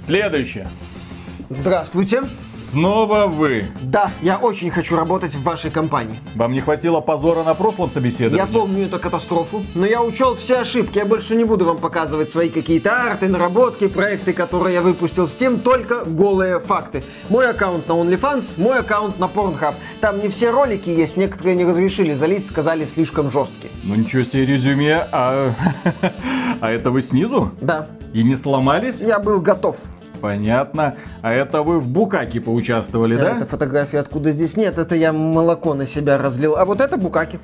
Следующее. Здравствуйте. Снова вы. Да, я очень хочу работать в вашей компании. Вам не хватило позора на прошлом собеседовании? Я помню эту катастрофу, но я учел все ошибки. Я больше не буду вам показывать свои какие-то арты, наработки, проекты, которые я выпустил в Steam, только голые факты. Мой аккаунт на OnlyFans, мой аккаунт на Pornhub. Там не все ролики есть, некоторые не разрешили залить, сказали слишком жесткие. Ну ничего себе резюме, а... а это вы снизу? Да. И не сломались? Я был готов. Понятно. А это вы в Букаке поучаствовали, да? Это фотографии откуда здесь нет, это я молоко на себя разлил. А вот это Букаки.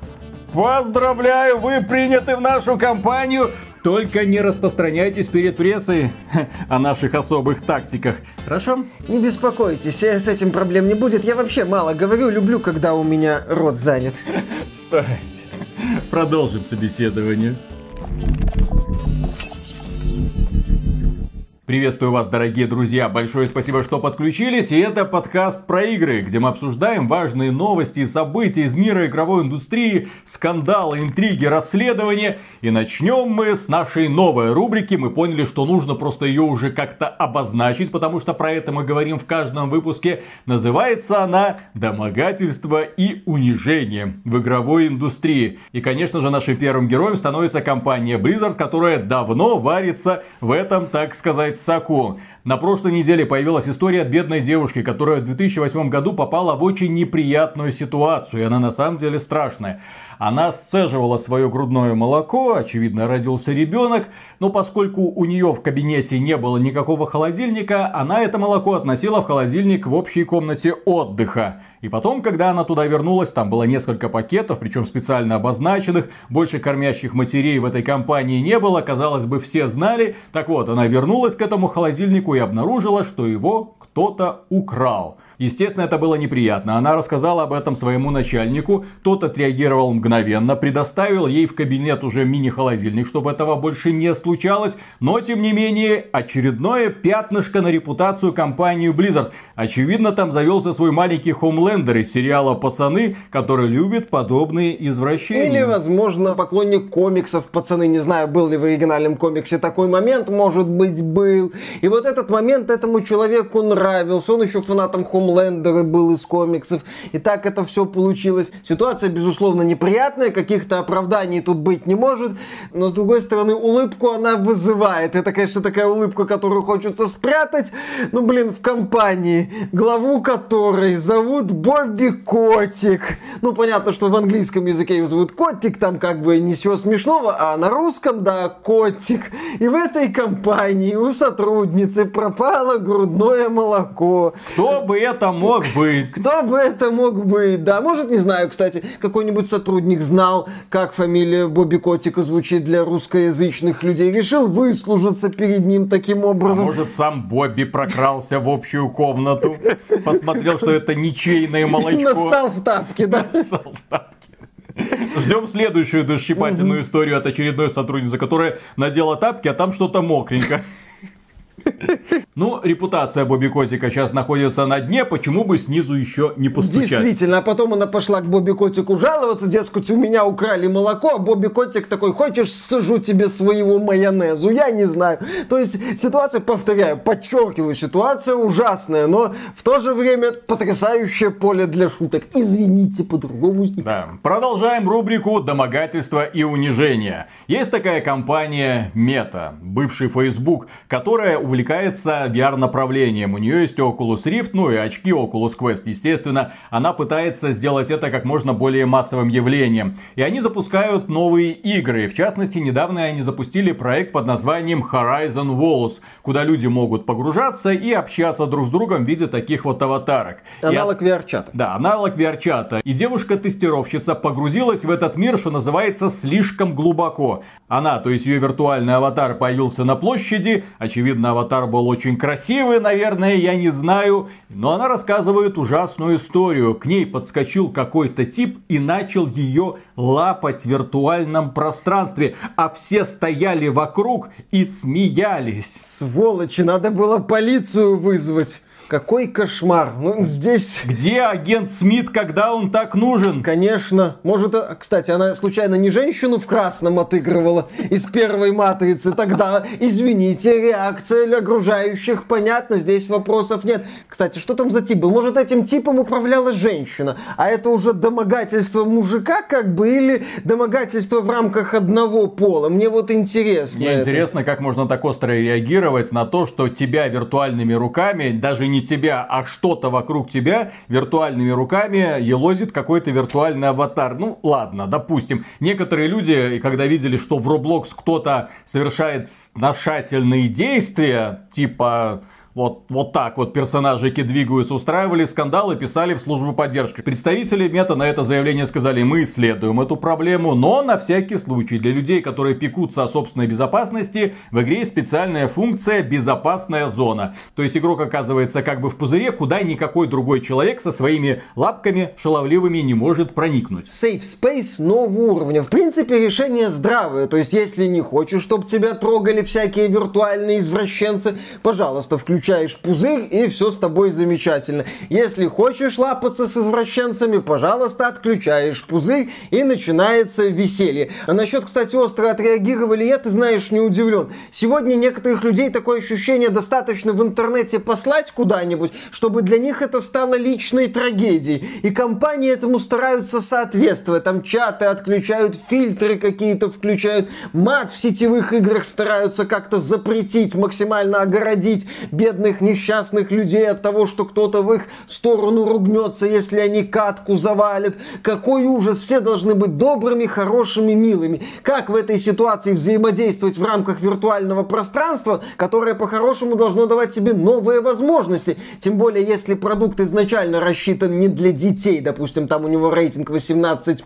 Поздравляю, вы приняты в нашу компанию. Только не распространяйтесь перед прессой о наших особых тактиках. Хорошо? Не беспокойтесь, с этим проблем не будет. Я вообще мало говорю, люблю, когда у меня рот занят. Стойте. Продолжим собеседование. Приветствую вас, дорогие друзья. Большое спасибо, что подключились. И это подкаст про игры, где мы обсуждаем важные новости и события из мира игровой индустрии, скандалы, интриги, расследования. И начнем мы с нашей новой рубрики. Мы поняли, что нужно просто ее уже как-то обозначить, потому что про это мы говорим в каждом выпуске. Называется она «Домогательство и унижение в игровой индустрии». И, конечно же, нашим первым героем становится компания Blizzard, которая давно варится в этом, так сказать, Саку. На прошлой неделе появилась история от бедной девушки, которая в 2008 году попала в очень неприятную ситуацию, и она на самом деле страшная. Она сцеживала свое грудное молоко, очевидно родился ребенок, но поскольку у нее в кабинете не было никакого холодильника, она это молоко относила в холодильник в общей комнате отдыха. И потом, когда она туда вернулась, там было несколько пакетов, причем специально обозначенных, больше кормящих матерей в этой компании не было, казалось бы, все знали. Так вот, она вернулась к этому холодильнику и обнаружила, что его кто-то украл. Естественно, это было неприятно. Она рассказала об этом своему начальнику. Тот отреагировал мгновенно, предоставил ей в кабинет уже мини-холодильник, чтобы этого больше не случалось. Но, тем не менее, очередное пятнышко на репутацию компании Blizzard. Очевидно, там завелся свой маленький хомлендер из сериала «Пацаны», который любит подобные извращения. Или, возможно, поклонник комиксов «Пацаны». Не знаю, был ли в оригинальном комиксе такой момент. Может быть, был. И вот этот момент этому человеку нравился. Он еще фанатом Хомлендера Хомлендера был из комиксов. И так это все получилось. Ситуация, безусловно, неприятная, каких-то оправданий тут быть не может. Но, с другой стороны, улыбку она вызывает. Это, конечно, такая улыбка, которую хочется спрятать. Ну, блин, в компании, главу которой зовут Бобби Котик. Ну, понятно, что в английском языке его зовут Котик, там как бы ничего смешного, а на русском, да, Котик. И в этой компании у сотрудницы пропало грудное молоко. Кто бы это это мог быть? Кто бы это мог быть? Да, может, не знаю, кстати, какой-нибудь сотрудник знал, как фамилия Бобби Котика звучит для русскоязычных людей. Решил выслужиться перед ним таким образом. А может, сам Бобби прокрался в общую комнату, посмотрел, что это ничейное молочко. Нассал в тапки, да? Нассал в тапки. Ждем следующую дощипательную историю от очередной сотрудницы, которая надела тапки, а там что-то мокренько. Ну, репутация Бобби Котика сейчас находится на дне, почему бы снизу еще не постучать? Действительно, а потом она пошла к Бобби Котику жаловаться, дескать, у меня украли молоко, а Бобби Котик такой, хочешь, сцежу тебе своего майонезу? Я не знаю. То есть, ситуация, повторяю, подчеркиваю, ситуация ужасная, но в то же время потрясающее поле для шуток. Извините, по-другому. Да. Продолжаем рубрику «Домогательство и унижение». Есть такая компания Мета, бывший Facebook, которая увлекается VR-направлением. У нее есть Oculus Rift, ну и очки Oculus Quest. Естественно, она пытается сделать это как можно более массовым явлением. И они запускают новые игры. В частности, недавно они запустили проект под названием Horizon Walls, куда люди могут погружаться и общаться друг с другом в виде таких вот аватарок. Аналог VR-чата. Да, аналог VR-чата. И девушка-тестировщица погрузилась в этот мир, что называется, слишком глубоко. Она, то есть ее виртуальный аватар появился на площади, очевидно, аватар был очень красивый, наверное, я не знаю. Но она рассказывает ужасную историю. К ней подскочил какой-то тип и начал ее лапать в виртуальном пространстве. А все стояли вокруг и смеялись. Сволочи, надо было полицию вызвать. Какой кошмар. Ну, здесь... Где агент Смит, когда он так нужен? Конечно. Может, а, кстати, она случайно не женщину в красном отыгрывала из первой матрицы? Тогда, извините, реакция для окружающих понятна, здесь вопросов нет. Кстати, что там за тип был? Может, этим типом управляла женщина? А это уже домогательство мужика как бы или домогательство в рамках одного пола? Мне вот интересно. Мне это. интересно, как можно так остро реагировать на то, что тебя виртуальными руками, даже не тебя, а что-то вокруг тебя виртуальными руками елозит какой-то виртуальный аватар. Ну, ладно, допустим. Некоторые люди, когда видели, что в Roblox кто-то совершает сношательные действия, типа вот, вот так вот персонажики двигаются, устраивали скандалы, писали в службу поддержки. Представители мета на это заявление сказали, мы исследуем эту проблему, но на всякий случай для людей, которые пекутся о собственной безопасности, в игре есть специальная функция «безопасная зона». То есть игрок оказывается как бы в пузыре, куда никакой другой человек со своими лапками шаловливыми не может проникнуть. Safe Space нового уровня. В принципе, решение здравое. То есть, если не хочешь, чтобы тебя трогали всякие виртуальные извращенцы, пожалуйста, включи включаешь пузырь, и все с тобой замечательно. Если хочешь лапаться с извращенцами, пожалуйста, отключаешь пузырь, и начинается веселье. А насчет, кстати, остро отреагировали я, ты знаешь, не удивлен. Сегодня некоторых людей такое ощущение достаточно в интернете послать куда-нибудь, чтобы для них это стало личной трагедией. И компании этому стараются соответствовать. Там чаты отключают, фильтры какие-то включают, мат в сетевых играх стараются как-то запретить, максимально огородить бедных бедных несчастных людей от того, что кто-то в их сторону ругнется, если они катку завалят. Какой ужас! Все должны быть добрыми, хорошими, милыми. Как в этой ситуации взаимодействовать в рамках виртуального пространства, которое по-хорошему должно давать себе новые возможности? Тем более, если продукт изначально рассчитан не для детей, допустим, там у него рейтинг 18+,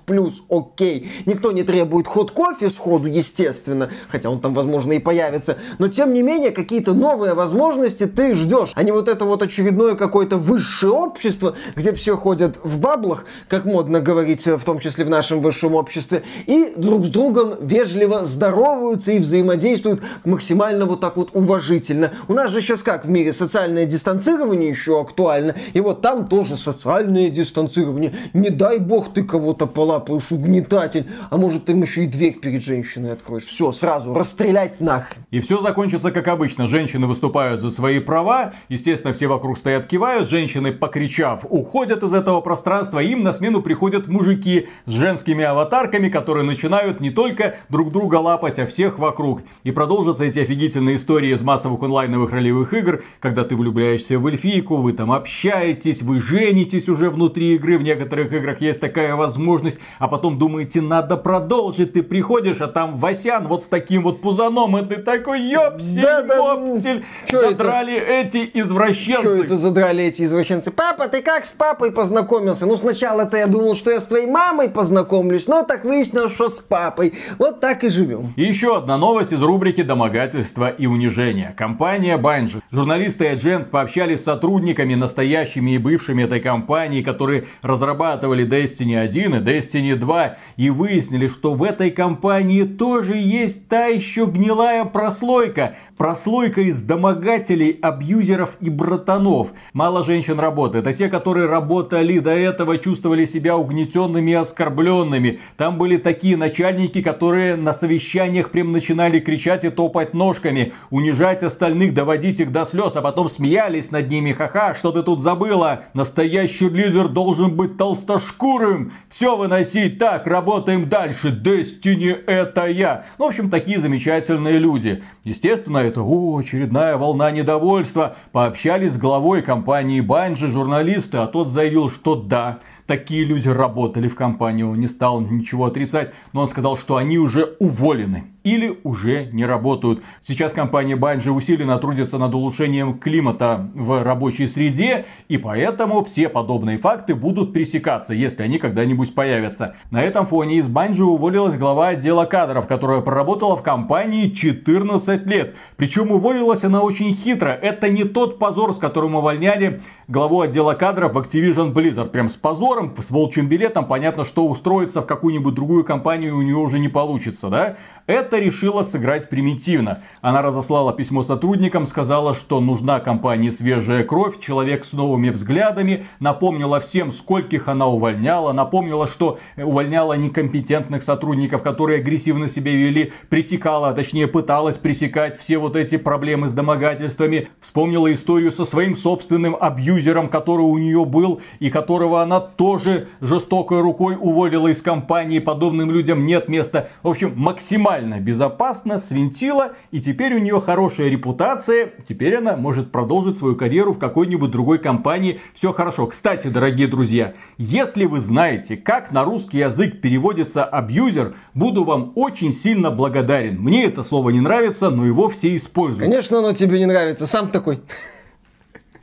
окей. Никто не требует ход кофе сходу, естественно, хотя он там, возможно, и появится. Но, тем не менее, какие-то новые возможности ты ждешь, а не вот это вот очередное какое-то высшее общество, где все ходят в баблах, как модно говорить, в том числе в нашем высшем обществе, и друг с другом вежливо здороваются и взаимодействуют максимально вот так вот уважительно. У нас же сейчас как в мире социальное дистанцирование еще актуально, и вот там тоже социальное дистанцирование. Не дай бог ты кого-то полапаешь, угнетатель, а может ты еще и дверь перед женщиной откроешь. Все, сразу расстрелять нахрен. И все закончится как обычно. Женщины выступают за свои права. Естественно, все вокруг стоят, кивают. Женщины, покричав, уходят из этого пространства. Им на смену приходят мужики с женскими аватарками, которые начинают не только друг друга лапать, а всех вокруг. И продолжатся эти офигительные истории из массовых онлайновых ролевых игр, когда ты влюбляешься в эльфийку, вы там общаетесь, вы женитесь уже внутри игры. В некоторых играх есть такая возможность. А потом думаете, надо продолжить. Ты приходишь, а там Васян вот с таким вот пузаном. И ты такой, ёпсель, да, да, ёпсель. Задрали эти извращенцы? Что это задрали эти извращенцы? Папа, ты как с папой познакомился? Ну, сначала-то я думал, что я с твоей мамой познакомлюсь, но так выяснилось, что с папой. Вот так и живем. И еще одна новость из рубрики «Домогательство и унижение». Компания Bungie. Журналисты и Agents пообщались с сотрудниками, настоящими и бывшими этой компании, которые разрабатывали Destiny 1 и Destiny 2, и выяснили, что в этой компании тоже есть та еще гнилая прослойка. Прослойка из домогателей, абьюзеров и братанов. Мало женщин работает, а те, которые работали до этого, чувствовали себя угнетенными и оскорбленными. Там были такие начальники, которые на совещаниях прям начинали кричать и топать ножками, унижать остальных, доводить их до слез, а потом смеялись над ними. Ха-ха, что ты тут забыла? Настоящий лидер должен быть толстошкурым. Все выносить так, работаем дальше. Destiny это я. Ну, в общем, такие замечательные люди. Естественно, это о, очередная волна недовольства. Пообщались с главой компании Банжи, журналисты, а тот заявил, что да, такие люди работали в компании, он не стал ничего отрицать, но он сказал, что они уже уволены или уже не работают. Сейчас компания Bungie усиленно трудится над улучшением климата в рабочей среде, и поэтому все подобные факты будут пресекаться, если они когда-нибудь появятся. На этом фоне из Bungie уволилась глава отдела кадров, которая проработала в компании 14 лет. Причем уволилась она очень хитро. Это не тот позор, с которым увольняли главу отдела кадров в Activision Blizzard. Прям с позором, с волчьим билетом. Понятно, что устроиться в какую-нибудь другую компанию у нее уже не получится, да? Это это решила сыграть примитивно. Она разослала письмо сотрудникам, сказала, что нужна компании свежая кровь, человек с новыми взглядами, напомнила всем, скольких она увольняла, напомнила, что увольняла некомпетентных сотрудников, которые агрессивно себя вели, пресекала, а точнее пыталась пресекать все вот эти проблемы с домогательствами, вспомнила историю со своим собственным абьюзером, который у нее был и которого она тоже жестокой рукой уволила из компании, подобным людям нет места. В общем, максимально безопасно, свинтила, и теперь у нее хорошая репутация, теперь она может продолжить свою карьеру в какой-нибудь другой компании. Все хорошо. Кстати, дорогие друзья, если вы знаете, как на русский язык переводится абьюзер, буду вам очень сильно благодарен. Мне это слово не нравится, но его все используют. Конечно, оно тебе не нравится. Сам такой.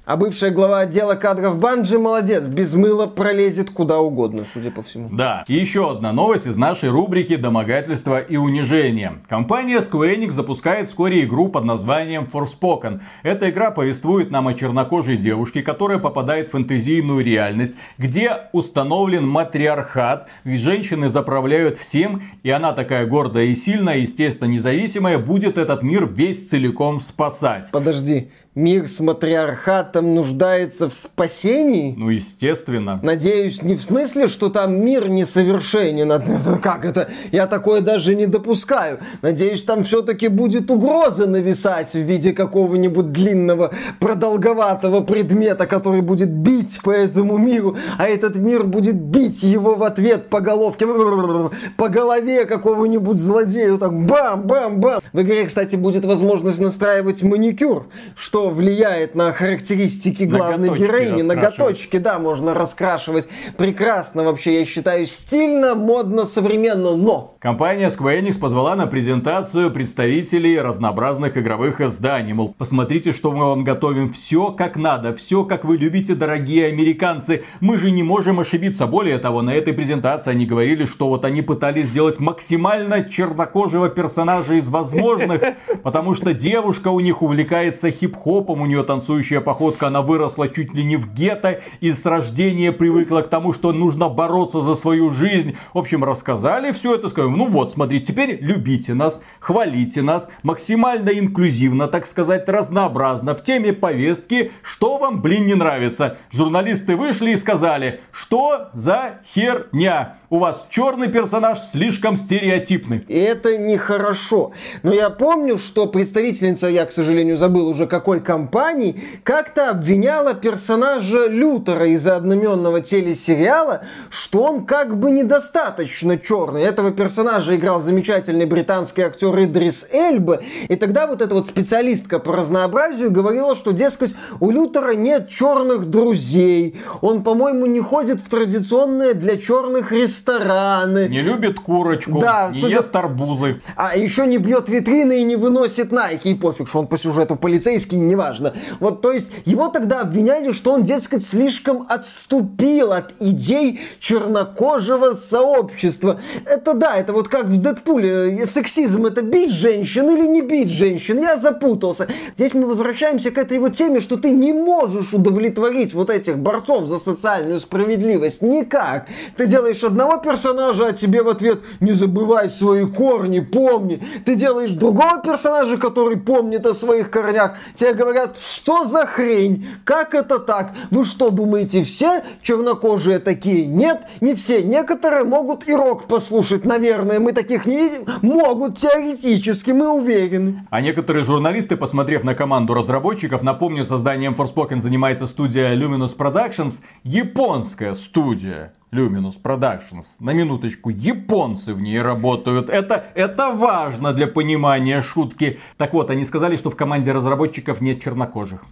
А бывшая глава отдела кадров Банджи молодец, без мыла пролезет куда угодно, судя по всему. Да, и еще одна новость из нашей рубрики «Домогательство и унижение». Компания Square Enix запускает вскоре игру под названием Forspoken. Эта игра повествует нам о чернокожей девушке, которая попадает в фэнтезийную реальность, где установлен матриархат, и женщины заправляют всем, и она такая гордая и сильная, естественно, независимая, будет этот мир весь целиком спасать. Подожди, мир с матриархатом нуждается в спасении? Ну, естественно. Надеюсь, не в смысле, что там мир несовершенен. Как это? Я такое даже не допускаю. Надеюсь, там все-таки будет угроза нависать в виде какого-нибудь длинного, продолговатого предмета, который будет бить по этому миру, а этот мир будет бить его в ответ по головке, по голове какого-нибудь злодея. Так бам-бам-бам. В игре, кстати, будет возможность настраивать маникюр, что влияет на характеристики главной ноготочки героини. Ноготочки, да, можно раскрашивать. Прекрасно вообще, я считаю, стильно, модно, современно, но... Компания Square Enix позвала на презентацию представителей разнообразных игровых изданий. Мол, посмотрите, что мы вам готовим. Все как надо, все как вы любите, дорогие американцы. Мы же не можем ошибиться. Более того, на этой презентации они говорили, что вот они пытались сделать максимально чернокожего персонажа из возможных, потому что девушка у них увлекается хип-хопом хопом, у нее танцующая походка, она выросла чуть ли не в гетто и с рождения привыкла к тому, что нужно бороться за свою жизнь. В общем, рассказали все это, сказали, ну вот, смотрите, теперь любите нас, хвалите нас, максимально инклюзивно, так сказать, разнообразно, в теме повестки, что вам, блин, не нравится. Журналисты вышли и сказали, что за херня? У вас черный персонаж слишком стереотипный. Это нехорошо. Но я помню, что представительница, я, к сожалению, забыл уже какой компании, как-то обвиняла персонажа Лютера из одноименного телесериала, что он как бы недостаточно черный. Этого персонажа играл замечательный британский актер Идрис Эльба. И тогда вот эта вот специалистка по разнообразию говорила, что, дескать, у Лютера нет черных друзей. Он, по-моему, не ходит в традиционные для черных рестораны. Не любит курочку, да, не судя... ест арбузы. А еще не бьет витрины и не выносит найки. И пофиг, что он по сюжету полицейский, неважно. Вот, то есть, его тогда обвиняли, что он, дескать, слишком отступил от идей чернокожего сообщества. Это да, это вот как в Дэдпуле. Сексизм это бить женщин или не бить женщин? Я запутался. Здесь мы возвращаемся к этой вот теме, что ты не можешь удовлетворить вот этих борцов за социальную справедливость. Никак. Ты делаешь одного персонажа, а тебе в ответ не забывай свои корни, помни. Ты делаешь другого персонажа, который помнит о своих корнях. Тебе говорят, что за хрень? Как это так? Вы что, думаете, все чернокожие такие? Нет, не все. Некоторые могут и рок послушать, наверное. Мы таких не видим. Могут теоретически, мы уверены. А некоторые журналисты, посмотрев на команду разработчиков, напомню, созданием Forspoken занимается студия Luminous Productions, японская студия. Luminous Productions. На минуточку, японцы в ней работают. Это, это важно для понимания шутки. Так вот, они сказали, что в команде разработчиков нет чернокожих.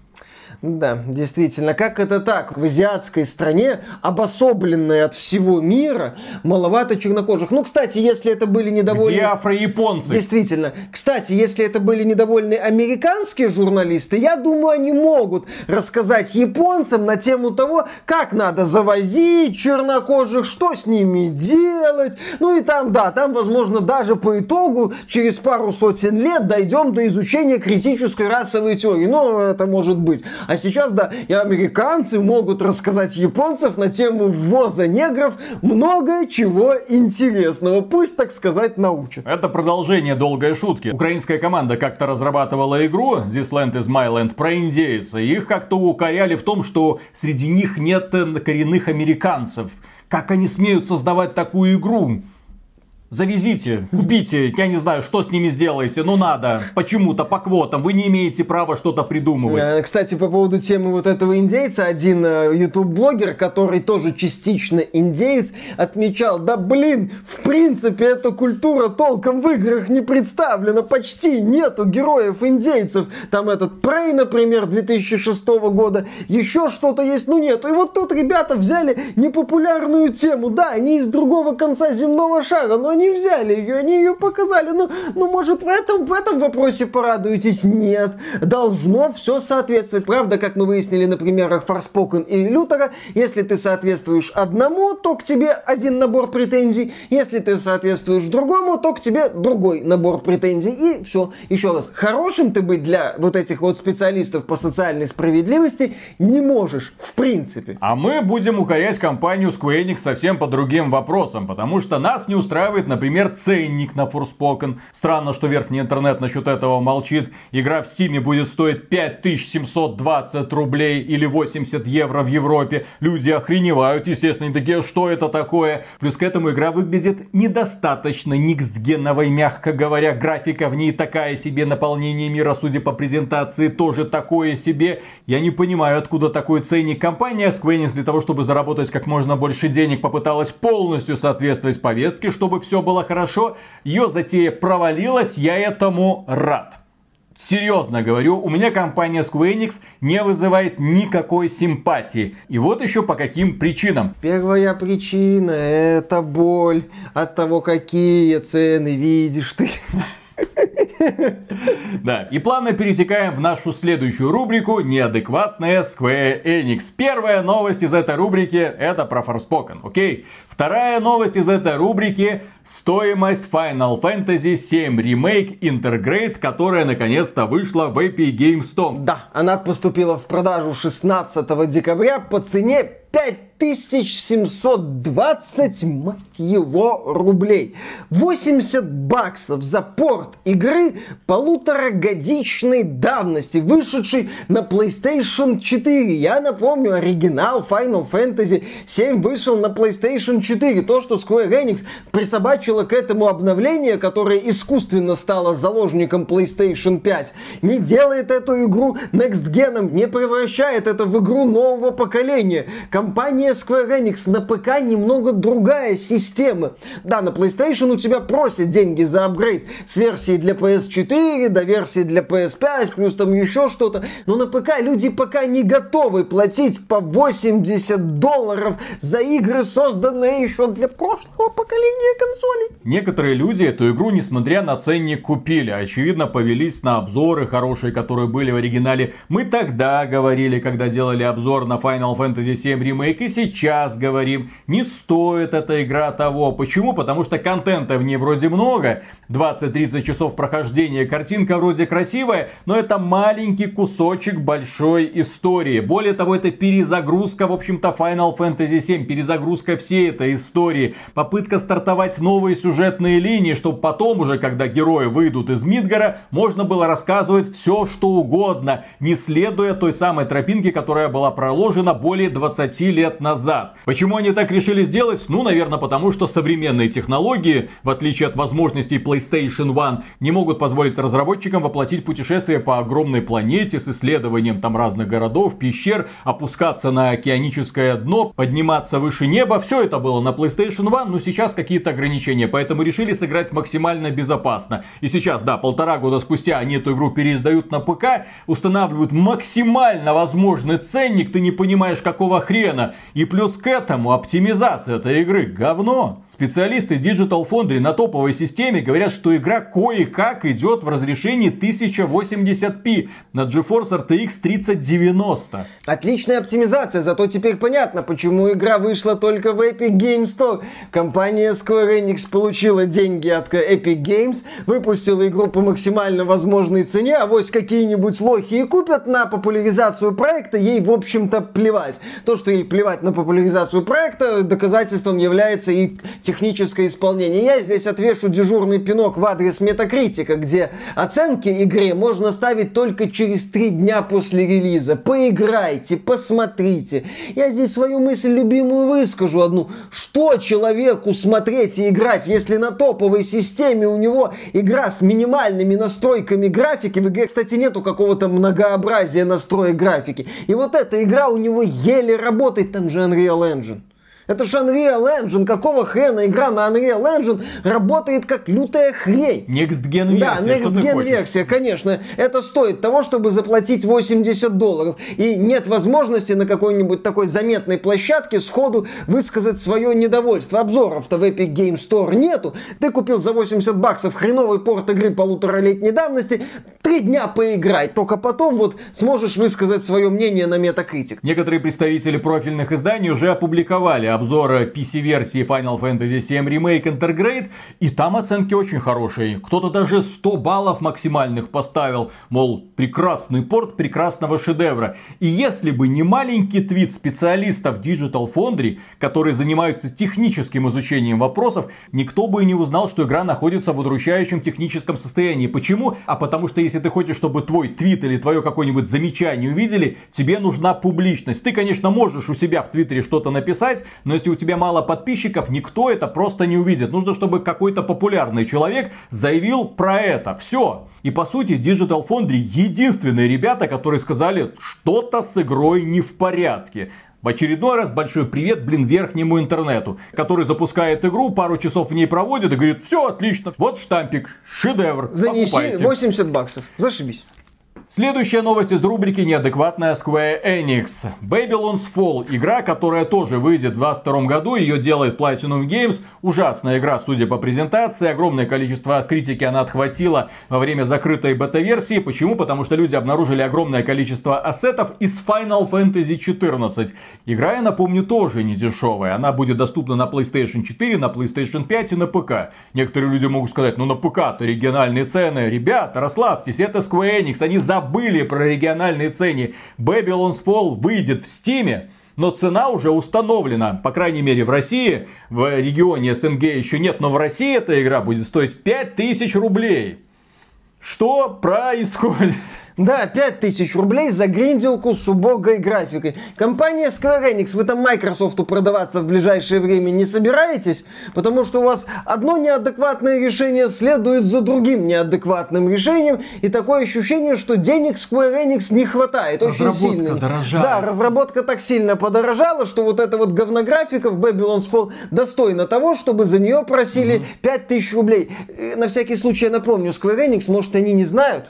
Да, действительно, как это так? В азиатской стране, обособленной от всего мира, маловато чернокожих. Ну, кстати, если это были недовольны... Где афро-японцы? Действительно. Кстати, если это были недовольны американские журналисты, я думаю, они могут рассказать японцам на тему того, как надо завозить чернокожих что с ними делать. Ну и там, да, там, возможно, даже по итогу через пару сотен лет дойдем до изучения критической расовой теории. Ну, это может быть. А сейчас, да, и американцы могут рассказать японцев на тему ввоза негров много чего интересного. Пусть, так сказать, научат. Это продолжение долгой шутки. Украинская команда как-то разрабатывала игру This Land is My Land про индейцев. Их как-то укоряли в том, что среди них нет коренных американцев. Как они смеют создавать такую игру? Завезите, купите, я не знаю, что с ними сделаете, но надо, почему-то, по квотам, вы не имеете права что-то придумывать. Э, кстати, по поводу темы вот этого индейца, один э, который тоже частично индейец, отмечал, да блин, в принципе, эта культура толком в играх не представлена, почти нету героев-индейцев. Там этот Прей, например, 2006 года, еще что-то есть, ну нету. И вот тут ребята взяли непопулярную тему, да, они из другого конца земного шара, но они взяли ее, они ее показали. Ну, ну может, в этом, в этом вопросе порадуетесь? Нет. Должно все соответствовать. Правда, как мы выяснили на примерах Форспокен и Лютера, если ты соответствуешь одному, то к тебе один набор претензий. Если ты соответствуешь другому, то к тебе другой набор претензий. И все. Еще раз, хорошим ты быть для вот этих вот специалистов по социальной справедливости не можешь, в принципе. А мы будем укорять компанию Square Enix совсем по другим вопросам, потому что нас не устраивает например, ценник на Forspoken. Странно, что верхний интернет насчет этого молчит. Игра в Стиме будет стоить 5720 рублей или 80 евро в Европе. Люди охреневают, естественно, такие, что это такое? Плюс к этому игра выглядит недостаточно никстгеновой, мягко говоря. Графика в ней такая себе, наполнение мира, судя по презентации, тоже такое себе. Я не понимаю, откуда такой ценник. Компания Square для того, чтобы заработать как можно больше денег, попыталась полностью соответствовать повестке, чтобы все было хорошо. Ее затея провалилась, я этому рад. Серьезно говорю, у меня компания Square Enix не вызывает никакой симпатии. И вот еще по каким причинам. Первая причина это боль от того, какие цены видишь ты. Да, и плавно перетекаем в нашу следующую рубрику «Неадекватная Square Enix». Первая новость из этой рубрики это про Forspoken, окей? Вторая новость из этой рубрики – стоимость Final Fantasy VII Remake Intergrade, которая наконец-то вышла в Epic Games Store. Да, она поступила в продажу 16 декабря по цене 5 1720, мать его, рублей. 80 баксов за порт игры полуторагодичной давности, вышедшей на PlayStation 4. Я напомню, оригинал Final Fantasy 7 вышел на PlayStation 4. То, что Square Enix присобачила к этому обновление, которое искусственно стало заложником PlayStation 5, не делает эту игру Next Gen, не превращает это в игру нового поколения. Компания компания Square Enix на ПК немного другая система. Да, на PlayStation у тебя просят деньги за апгрейд с версии для PS4 до версии для PS5, плюс там еще что-то. Но на ПК люди пока не готовы платить по 80 долларов за игры, созданные еще для прошлого поколения консолей. Некоторые люди эту игру, несмотря на ценник, купили. Очевидно, повелись на обзоры хорошие, которые были в оригинале. Мы тогда говорили, когда делали обзор на Final Fantasy VII Remake, и сейчас говорим, не стоит эта игра того. Почему? Потому что контента в ней вроде много, 20-30 часов прохождения, картинка вроде красивая, но это маленький кусочек большой истории. Более того, это перезагрузка, в общем-то, Final Fantasy 7, перезагрузка всей этой истории, попытка стартовать новые сюжетные линии, чтобы потом уже, когда герои выйдут из Мидгара, можно было рассказывать все, что угодно, не следуя той самой тропинке, которая была проложена более 20 лет назад. Почему они так решили сделать? Ну, наверное, потому что современные технологии, в отличие от возможностей PlayStation One, не могут позволить разработчикам воплотить путешествие по огромной планете с исследованием там разных городов, пещер, опускаться на океаническое дно, подниматься выше неба. Все это было на PlayStation One, но сейчас какие-то ограничения, поэтому решили сыграть максимально безопасно. И сейчас, да, полтора года спустя они эту игру переиздают на ПК, устанавливают максимально возможный ценник, ты не понимаешь какого хрена, И плюс к этому оптимизация этой игры говно. Специалисты Digital Foundry на топовой системе говорят, что игра кое-как идет в разрешении 1080p на GeForce RTX 3090. Отличная оптимизация, зато теперь понятно, почему игра вышла только в Epic Games Store. Компания Square Enix получила деньги от Epic Games, выпустила игру по максимально возможной цене, а вот какие-нибудь лохи и купят на популяризацию проекта, ей, в общем-то, плевать. То, что ей плевать на популяризацию проекта, доказательством является и техническое исполнение. Я здесь отвешу дежурный пинок в адрес Метакритика, где оценки игре можно ставить только через три дня после релиза. Поиграйте, посмотрите. Я здесь свою мысль любимую выскажу одну. Что человеку смотреть и играть, если на топовой системе у него игра с минимальными настройками графики. В игре, кстати, нету какого-то многообразия настроек графики. И вот эта игра у него еле работает, там же Unreal Engine. Это же Unreal Engine. Какого хрена игра на Unreal Engine работает как лютая хрень? Next Gen версия. Да, Next Gen версия, конечно. Это стоит того, чтобы заплатить 80 долларов. И нет возможности на какой-нибудь такой заметной площадке сходу высказать свое недовольство. Обзоров-то в Epic Game Store нету. Ты купил за 80 баксов хреновый порт игры полуторалетней давности. Дня поиграть. Только потом вот сможешь высказать свое мнение на Metacritic. Некоторые представители профильных изданий уже опубликовали обзора PC-версии Final Fantasy VII Remake Intergrade, и там оценки очень хорошие. Кто-то даже 100 баллов максимальных поставил, мол, прекрасный порт прекрасного шедевра. И если бы не маленький твит специалистов Digital Foundry, которые занимаются техническим изучением вопросов, никто бы и не узнал, что игра находится в удручающем техническом состоянии. Почему? А потому что если ты хочешь, чтобы твой твит или твое какое-нибудь замечание увидели, тебе нужна публичность. Ты, конечно, можешь у себя в Твиттере что-то написать, но если у тебя мало подписчиков, никто это просто не увидит. Нужно, чтобы какой-то популярный человек заявил про это. Все. И по сути, Digital Foundry единственные ребята, которые сказали, что-то с игрой не в порядке. В очередной раз большой привет, блин, верхнему интернету, который запускает игру, пару часов в ней проводит и говорит, все отлично, вот штампик, шедевр, Занеси покупайте. 80 баксов, зашибись. Следующая новость из рубрики «Неадекватная Square Enix». Babylon's Fall. Игра, которая тоже выйдет в 2022 году. Ее делает Platinum Games. Ужасная игра, судя по презентации. Огромное количество критики она отхватила во время закрытой бета-версии. Почему? Потому что люди обнаружили огромное количество ассетов из Final Fantasy XIV. Игра, я напомню, тоже не дешевая. Она будет доступна на PlayStation 4, на PlayStation 5 и на ПК. Некоторые люди могут сказать, ну на ПК-то региональные цены. Ребята, расслабьтесь, это Square Enix. Они за забыли про региональные цены. Babylon's Fall выйдет в Стиме, но цена уже установлена. По крайней мере в России, в регионе СНГ еще нет, но в России эта игра будет стоить 5000 рублей. Что происходит? Да, 5000 рублей за гринделку с убогой графикой. Компания Square Enix, вы там Microsoft продаваться в ближайшее время не собираетесь? Потому что у вас одно неадекватное решение следует за другим неадекватным решением. И такое ощущение, что денег Square Enix не хватает. Очень сильно. Дорожает. Да, разработка так сильно подорожала, что вот эта вот говнографика в Babylon's Fall достойна того, чтобы за нее просили mm-hmm. 5000 рублей. Э, на всякий случай я напомню, Square Enix, может они не знают,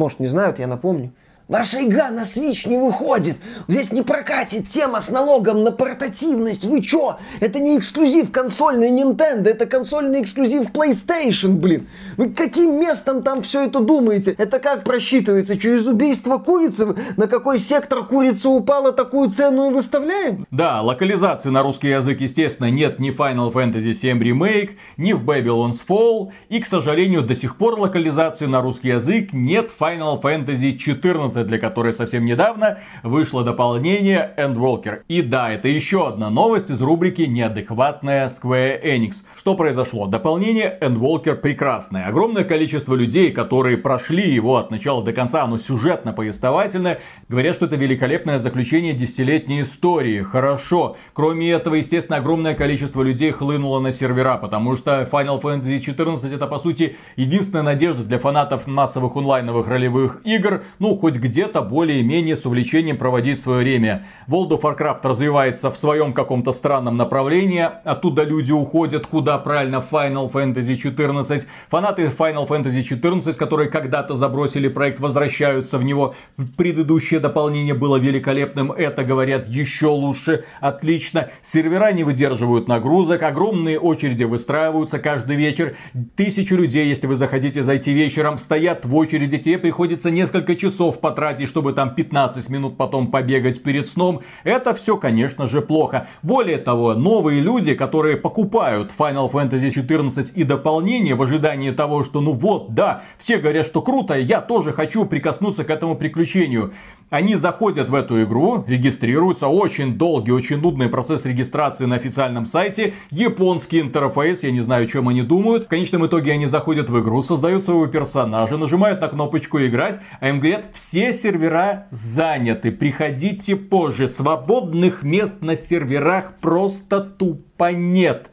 может, не знают, я напомню. Ваша игра на Switch не выходит. Здесь не прокатит тема с налогом на портативность. Вы чё? Это не эксклюзив консольный Nintendo, это консольный эксклюзив PlayStation, блин. Вы каким местом там все это думаете? Это как просчитывается? Через убийство курицы? На какой сектор курица упала, такую цену и выставляем? Да, локализации на русский язык, естественно, нет ни Final Fantasy VII Remake, ни в Babylon's Fall. И, к сожалению, до сих пор локализации на русский язык нет Final Fantasy XIV для которой совсем недавно вышло дополнение Endwalker. И да, это еще одна новость из рубрики «Неадекватная Square Enix». Что произошло? Дополнение Endwalker прекрасное. Огромное количество людей, которые прошли его от начала до конца, оно сюжетно-повествовательное, говорят, что это великолепное заключение десятилетней истории. Хорошо. Кроме этого, естественно, огромное количество людей хлынуло на сервера, потому что Final Fantasy XIV это, по сути, единственная надежда для фанатов массовых онлайновых ролевых игр, ну, хоть где где-то более-менее с увлечением проводить свое время. World of Warcraft развивается в своем каком-то странном направлении, оттуда люди уходят куда правильно Final Fantasy 14. Фанаты Final Fantasy 14, которые когда-то забросили проект, возвращаются в него. Предыдущее дополнение было великолепным, это говорят еще лучше, отлично. Сервера не выдерживают нагрузок, огромные очереди выстраиваются каждый вечер. Тысячу людей, если вы захотите зайти вечером, стоят в очереди, тебе приходится несколько часов потратить, чтобы там 15 минут потом побегать перед сном. Это все, конечно же, плохо. Более того, новые люди, которые покупают Final Fantasy 14 и дополнение в ожидании того, что ну вот, да, все говорят, что круто, я тоже хочу прикоснуться к этому приключению. Они заходят в эту игру, регистрируются, очень долгий, очень нудный процесс регистрации на официальном сайте, японский интерфейс, я не знаю, о чем они думают. В конечном итоге они заходят в игру, создают своего персонажа, нажимают на кнопочку играть, а им говорят, все сервера заняты, приходите позже, свободных мест на серверах просто тупо нет.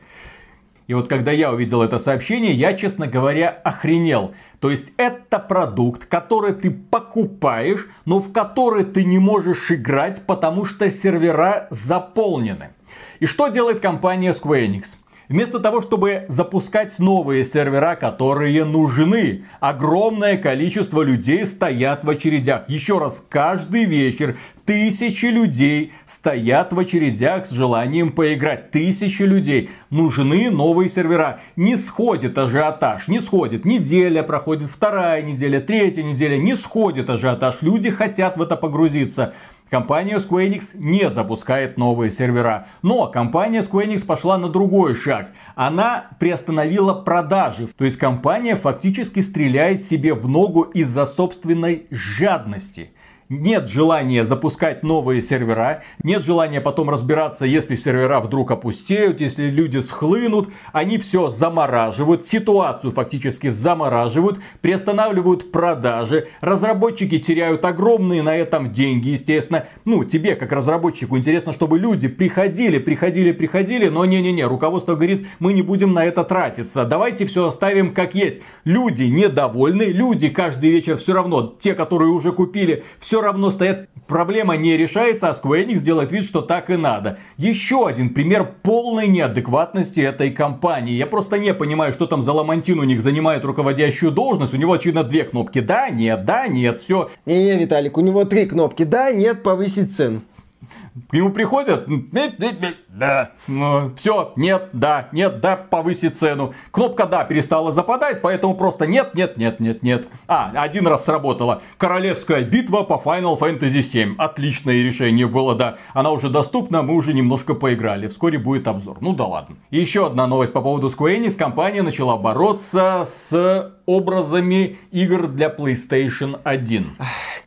И вот когда я увидел это сообщение, я, честно говоря, охренел. То есть это продукт, который ты покупаешь, но в который ты не можешь играть, потому что сервера заполнены. И что делает компания Square Enix? Вместо того, чтобы запускать новые сервера, которые нужны, огромное количество людей стоят в очередях. Еще раз, каждый вечер тысячи людей стоят в очередях с желанием поиграть. Тысячи людей. Нужны новые сервера. Не сходит ажиотаж. Не сходит. Неделя проходит, вторая неделя, третья неделя. Не сходит ажиотаж. Люди хотят в это погрузиться. Компания Square Enix не запускает новые сервера. Но компания Square Enix пошла на другой шаг. Она приостановила продажи. То есть компания фактически стреляет себе в ногу из-за собственной жадности нет желания запускать новые сервера, нет желания потом разбираться, если сервера вдруг опустеют, если люди схлынут, они все замораживают, ситуацию фактически замораживают, приостанавливают продажи, разработчики теряют огромные на этом деньги, естественно. Ну, тебе, как разработчику, интересно, чтобы люди приходили, приходили, приходили, но не-не-не, руководство говорит, мы не будем на это тратиться, давайте все оставим как есть. Люди недовольны, люди каждый вечер все равно, те, которые уже купили, все все равно стоят, проблема не решается, а Square Enix делает вид, что так и надо. Еще один пример полной неадекватности этой компании. Я просто не понимаю, что там за Ламантин у них занимает руководящую должность. У него, очевидно, две кнопки. Да, нет, да, нет, все. Не-не, Виталик, у него три кнопки. Да, нет, повысить цену. К нему приходят, да, ну, все, нет, да, нет, да, повысить цену. Кнопка да перестала западать, поэтому просто нет, нет, нет, нет, нет. А, один раз сработала. Королевская битва по Final Fantasy 7. Отличное решение было, да. Она уже доступна, мы уже немножко поиграли. Вскоре будет обзор. Ну да ладно. еще одна новость по поводу Square Enix. Компания начала бороться с образами игр для PlayStation 1.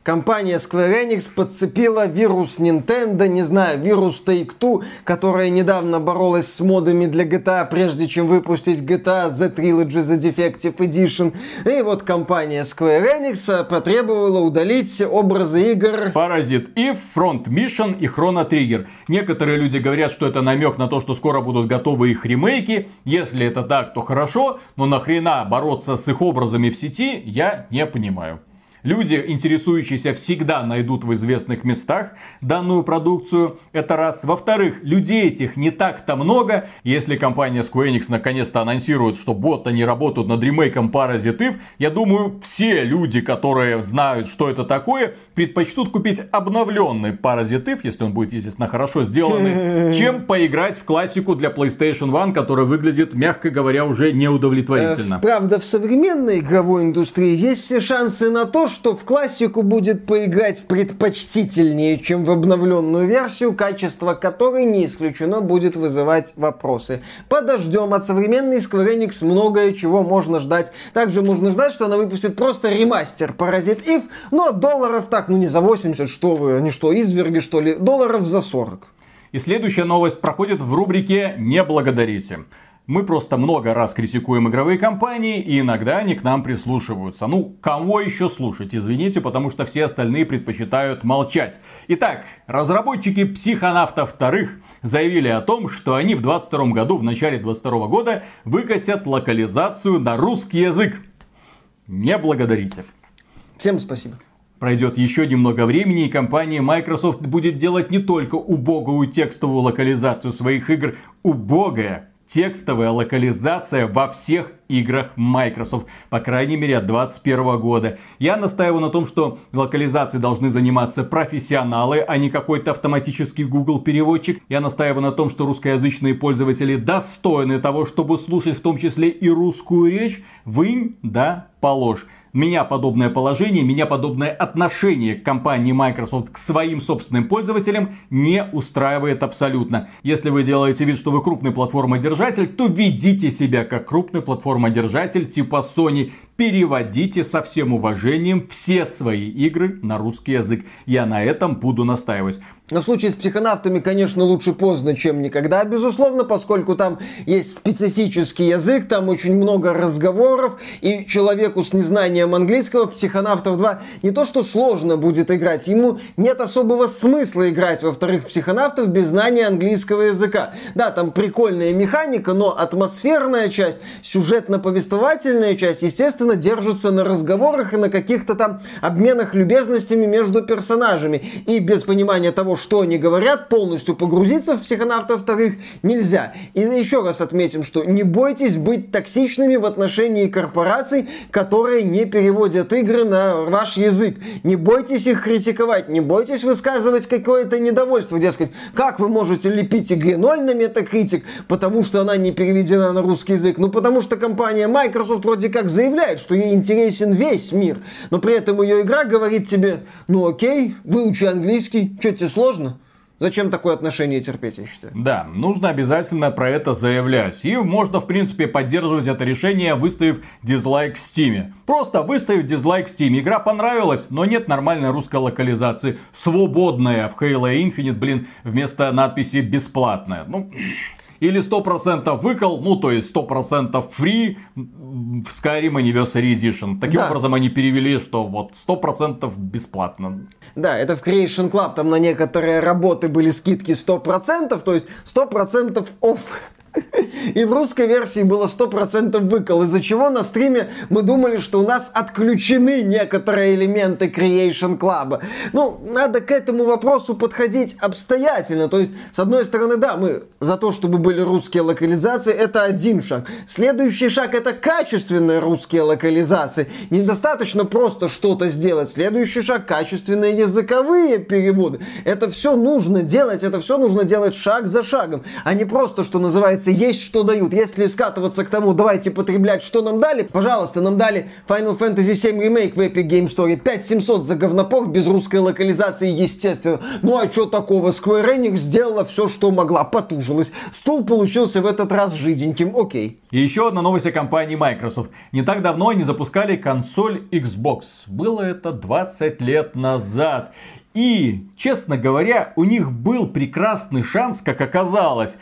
Компания Square Enix подцепила вирус Nintendo, не знаю, вирус Take-Two, которая недавно боролась с модами для GTA, прежде чем выпустить GTA The Trilogy The Defective Edition. И вот компания Square Enix потребовала удалить образы игр Паразит и Front Mission и Chrono Trigger. Некоторые люди говорят, что это намек на то, что скоро будут готовы их ремейки. Если это так, то хорошо, но нахрена бороться с их образами в сети, я не понимаю. Люди, интересующиеся, всегда найдут в известных местах данную продукцию. Это раз. Во-вторых, людей этих не так-то много. Если компания Square Enix наконец-то анонсирует, что вот они работают над ремейком Parasite я думаю, все люди, которые знают, что это такое, предпочтут купить обновленный Parasite если он будет, естественно, хорошо сделанный, чем поиграть в классику для PlayStation 1, которая выглядит, мягко говоря, уже неудовлетворительно. Э, правда, в современной игровой индустрии есть все шансы на то, что в классику будет поиграть предпочтительнее, чем в обновленную версию, качество которой не исключено будет вызывать вопросы. Подождем, от современной Square Enix многое чего можно ждать. Также можно ждать, что она выпустит просто ремастер Parasite Eve, но долларов так, ну не за 80, что вы, они что, изверги что ли, долларов за 40. И следующая новость проходит в рубрике «Не благодарите». Мы просто много раз критикуем игровые компании, и иногда они к нам прислушиваются. Ну, кого еще слушать, извините, потому что все остальные предпочитают молчать. Итак, разработчики психонавта вторых заявили о том, что они в 22 году, в начале 22 года, выкатят локализацию на русский язык. Не благодарите. Всем спасибо. Пройдет еще немного времени, и компания Microsoft будет делать не только убогую текстовую локализацию своих игр, убогая текстовая локализация во всех играх Microsoft, по крайней мере от 2021 года. Я настаиваю на том, что локализацией должны заниматься профессионалы, а не какой-то автоматический Google переводчик. Я настаиваю на том, что русскоязычные пользователи достойны того, чтобы слушать в том числе и русскую речь. Вынь да положь. Меня подобное положение, меня подобное отношение к компании Microsoft к своим собственным пользователям не устраивает абсолютно. Если вы делаете вид, что вы крупный платформодержатель, то ведите себя как крупный платформодержатель типа Sony переводите со всем уважением все свои игры на русский язык. Я на этом буду настаивать. Но в случае с психонавтами, конечно, лучше поздно, чем никогда, безусловно, поскольку там есть специфический язык, там очень много разговоров, и человеку с незнанием английского психонавтов 2 не то что сложно будет играть, ему нет особого смысла играть во вторых психонавтов без знания английского языка. Да, там прикольная механика, но атмосферная часть, сюжетно-повествовательная часть, естественно, держится на разговорах и на каких-то там обменах любезностями между персонажами. И без понимания того, что они говорят, полностью погрузиться в психонавтов вторых нельзя. И еще раз отметим, что не бойтесь быть токсичными в отношении корпораций, которые не переводят игры на ваш язык. Не бойтесь их критиковать, не бойтесь высказывать какое-то недовольство, дескать, как вы можете лепить игре 0 на метакритик, потому что она не переведена на русский язык. Ну, потому что компания Microsoft вроде как заявляет, что ей интересен весь мир, но при этом ее игра говорит тебе, ну окей, выучи английский, что тебе сложно? Сложно. Зачем такое отношение терпеть, я считаю? Да, нужно обязательно про это заявлять. И можно, в принципе, поддерживать это решение, выставив дизлайк в Steam е. Просто выставив дизлайк в Steam е. Игра понравилась, но нет нормальной русской локализации. Свободная в Halo Infinite, блин, вместо надписи бесплатная. Ну, или 100% выкол, ну то есть 100% free в Skyrim Anniversary Edition. Таким да. образом они перевели, что вот 100% бесплатно. Да, это в Creation Club, там на некоторые работы были скидки 100%, то есть 100% off. И в русской версии было 100% выкол, из-за чего на стриме мы думали, что у нас отключены некоторые элементы Creation Club. Ну, надо к этому вопросу подходить обстоятельно. То есть, с одной стороны, да, мы за то, чтобы были русские локализации, это один шаг. Следующий шаг это качественные русские локализации. Недостаточно просто что-то сделать. Следующий шаг качественные языковые переводы. Это все нужно делать, это все нужно делать шаг за шагом, а не просто, что называется называется, есть что дают. Если скатываться к тому, давайте потреблять, что нам дали, пожалуйста, нам дали Final Fantasy VII Remake в Epic Game Store, 5700 за говнопок, без русской локализации, естественно. Ну а что такого? Square Enix сделала все, что могла, потужилась. Стул получился в этот раз жиденьким, окей. И еще одна новость о компании Microsoft. Не так давно они запускали консоль Xbox. Было это 20 лет назад. И, честно говоря, у них был прекрасный шанс, как оказалось,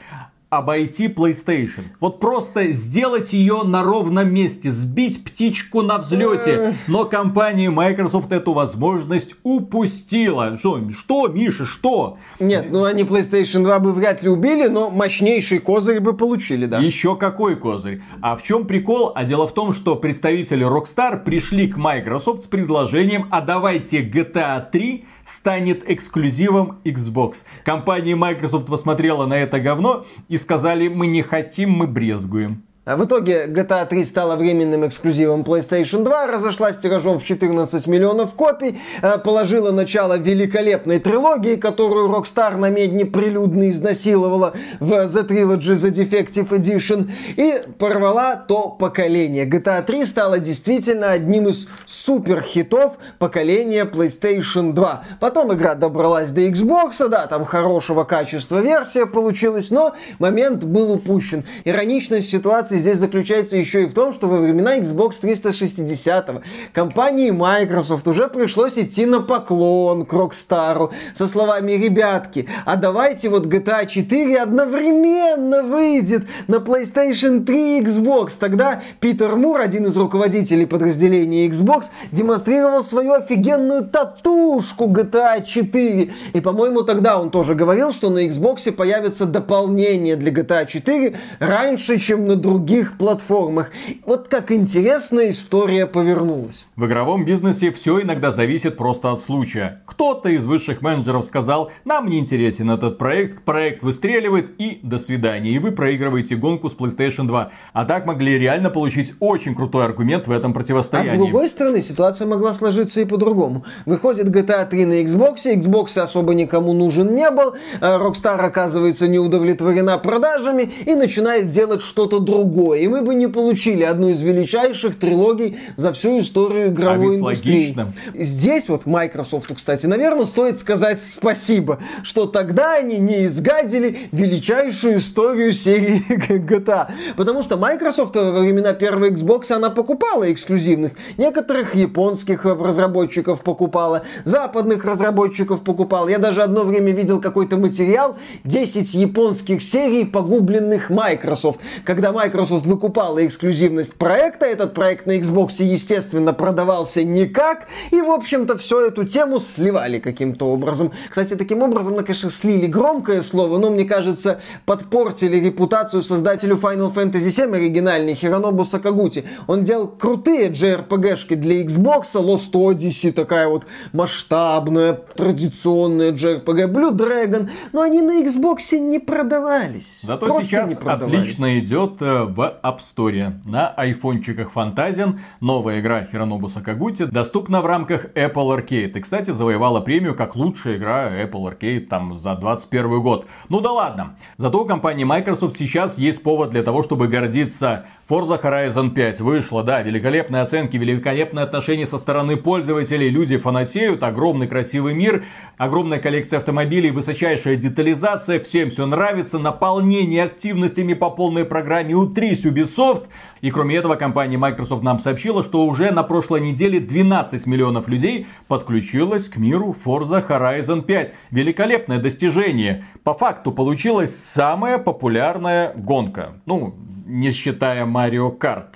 обойти PlayStation. Вот просто сделать ее на ровном месте, сбить птичку на взлете. Но компания Microsoft эту возможность упустила. Что, что Миша, что? Нет, ну они PlayStation 2 бы вряд ли убили, но мощнейший козырь бы получили, да. Еще какой козырь? А в чем прикол? А дело в том, что представители Rockstar пришли к Microsoft с предложением, а давайте GTA 3 станет эксклюзивом Xbox. Компания Microsoft посмотрела на это говно и сказали, мы не хотим, мы брезгуем. А в итоге GTA 3 стала временным эксклюзивом PlayStation 2, разошлась тиражом в 14 миллионов копий, э, положила начало великолепной трилогии, которую Rockstar на медне прилюдно изнасиловала в The Trilogy The Defective Edition, и порвала то поколение. GTA 3 стала действительно одним из супер хитов поколения PlayStation 2. Потом игра добралась до Xbox, да, там хорошего качества версия получилась, но момент был упущен. Ироничность ситуации здесь заключается еще и в том, что во времена Xbox 360 компании Microsoft уже пришлось идти на поклон к Rockstar со словами «Ребятки, а давайте вот GTA 4 одновременно выйдет на PlayStation 3 и Xbox». Тогда Питер Мур, один из руководителей подразделения Xbox, демонстрировал свою офигенную татушку GTA 4. И, по-моему, тогда он тоже говорил, что на Xbox появится дополнение для GTA 4 раньше, чем на других других платформах. Вот как интересная история повернулась. В игровом бизнесе все иногда зависит просто от случая. Кто-то из высших менеджеров сказал, нам не интересен этот проект, проект выстреливает и до свидания. И вы проигрываете гонку с PlayStation 2. А так могли реально получить очень крутой аргумент в этом противостоянии. А с другой стороны, ситуация могла сложиться и по-другому. Выходит GTA 3 на Xbox, Xbox особо никому нужен не был, а Rockstar оказывается не удовлетворена продажами и начинает делать что-то другое. И мы бы не получили одну из величайших трилогий за всю историю игровой а индустрии. Логично. Здесь вот Microsoft, кстати, наверное, стоит сказать спасибо, что тогда они не изгадили величайшую историю серии GTA. Потому что Microsoft во времена первой Xbox она покупала эксклюзивность. Некоторых японских разработчиков покупала, западных разработчиков покупала. Я даже одно время видел какой-то материал 10 японских серий, погубленных Microsoft. Когда Microsoft выкупала эксклюзивность проекта, этот проект на Xbox, естественно, продавал продавался никак, и, в общем-то, всю эту тему сливали каким-то образом. Кстати, таким образом, ну, конечно, слили громкое слово, но, мне кажется, подпортили репутацию создателю Final Fantasy VII оригинальный Хиронобу Сакагути. Он делал крутые JRPG-шки для Xbox, Lost Odyssey, такая вот масштабная, традиционная JRPG, Blue Dragon, но они на Xbox не продавались. Зато сейчас отлично идет э, в App Store. На айфончиках Фантазиан новая игра Хиронобу Нобу Сакагути доступна в рамках Apple Arcade. И, кстати, завоевала премию как лучшая игра Apple Arcade там за 21 год. Ну да ладно. Зато у компании Microsoft сейчас есть повод для того, чтобы гордиться. Forza Horizon 5 вышла, да, великолепные оценки, великолепное отношение со стороны пользователей. Люди фанатеют, огромный красивый мир, огромная коллекция автомобилей, высочайшая детализация, всем все нравится, наполнение активностями по полной программе. Утрись Ubisoft. И кроме этого, компания Microsoft нам сообщила, что уже на прошлой неделе 12 миллионов людей подключилось к миру Forza Horizon 5. Великолепное достижение. По факту получилась самая популярная гонка. Ну, не считая Марио Карт.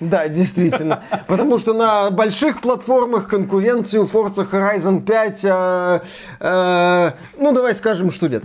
Да, действительно. Потому что на больших платформах конкуренцию Forza Horizon 5, э, э, ну давай скажем, что нет.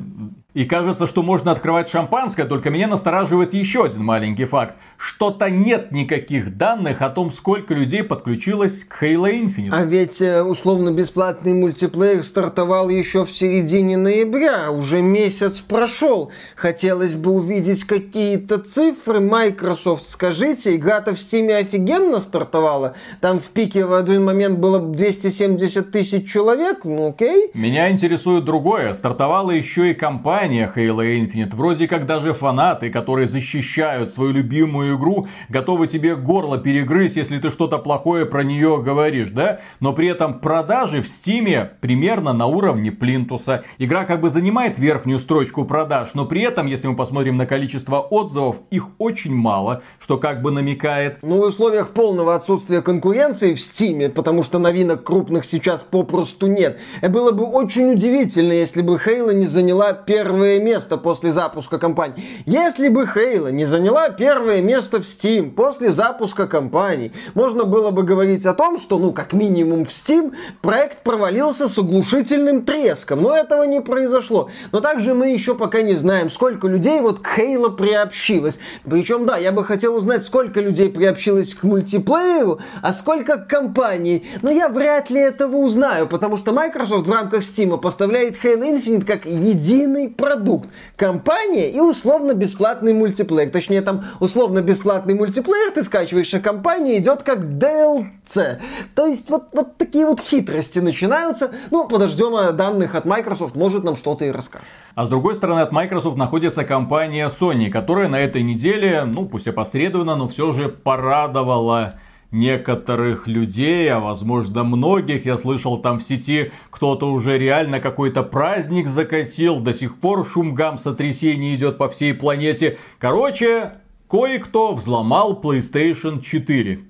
И кажется, что можно открывать шампанское, только меня настораживает еще один маленький факт. Что-то нет никаких данных о том, сколько людей подключилось к Halo Infinite. А ведь э, условно-бесплатный мультиплеер стартовал еще в середине ноября, уже месяц прошел. Хотелось бы увидеть какие-то цифры. Microsoft, скажите, игра-то в Steam офигенно стартовала. Там в пике в один момент было 270 тысяч человек, ну окей. Меня интересует другое. Стартовала еще и компания компания Halo Infinite. Вроде как даже фанаты, которые защищают свою любимую игру, готовы тебе горло перегрызть, если ты что-то плохое про нее говоришь, да? Но при этом продажи в Стиме примерно на уровне Плинтуса. Игра как бы занимает верхнюю строчку продаж, но при этом, если мы посмотрим на количество отзывов, их очень мало, что как бы намекает... Ну, в условиях полного отсутствия конкуренции в Стиме, потому что новинок крупных сейчас попросту нет, было бы очень удивительно, если бы Halo не заняла первое первое место после запуска компании. Если бы Хейла не заняла первое место в Steam после запуска компании, можно было бы говорить о том, что, ну, как минимум в Steam проект провалился с оглушительным треском. Но этого не произошло. Но также мы еще пока не знаем, сколько людей вот к Хейла приобщилось. Причем, да, я бы хотел узнать, сколько людей приобщилось к мультиплееру, а сколько к компании. Но я вряд ли этого узнаю, потому что Microsoft в рамках Steam поставляет Halo Infinite как единый продукт. Компания и условно-бесплатный мультиплеер. Точнее, там условно-бесплатный мультиплеер ты скачиваешь, а компания идет как DLC. То есть вот, вот такие вот хитрости начинаются. Ну, подождем а данных от Microsoft, может нам что-то и расскажет. А с другой стороны, от Microsoft находится компания Sony, которая на этой неделе, ну, пусть опосредованно, но все же порадовала некоторых людей, а возможно многих, я слышал там в сети, кто-то уже реально какой-то праздник закатил, до сих пор шум гам сотрясений идет по всей планете. Короче, кое-кто взломал PlayStation 4.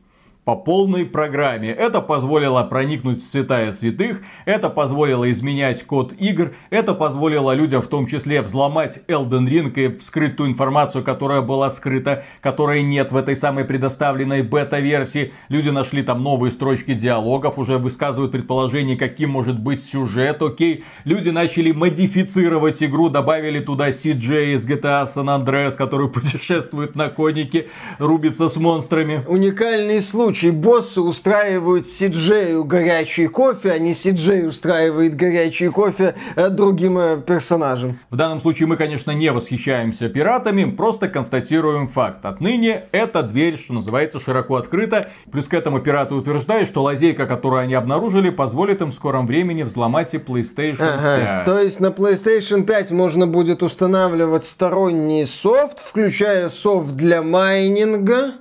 По полной программе. Это позволило проникнуть в святая святых, это позволило изменять код игр, это позволило людям в том числе взломать Elden Ring и вскрыть ту информацию, которая была скрыта, которой нет в этой самой предоставленной бета-версии. Люди нашли там новые строчки диалогов, уже высказывают предположение, каким может быть сюжет, окей. Люди начали модифицировать игру, добавили туда CJ из GTA San Andreas, который путешествует на конике, рубится с монстрами. Уникальный случай случае боссы устраивают Сиджею горячий кофе, а не Сиджей устраивает горячий кофе э, другим э, персонажам. В данном случае мы, конечно, не восхищаемся пиратами, просто констатируем факт. Отныне эта дверь, что называется, широко открыта. Плюс к этому пираты утверждают, что лазейка, которую они обнаружили, позволит им в скором времени взломать и PlayStation ага. 5. То есть на PlayStation 5 можно будет устанавливать сторонний софт, включая софт для майнинга,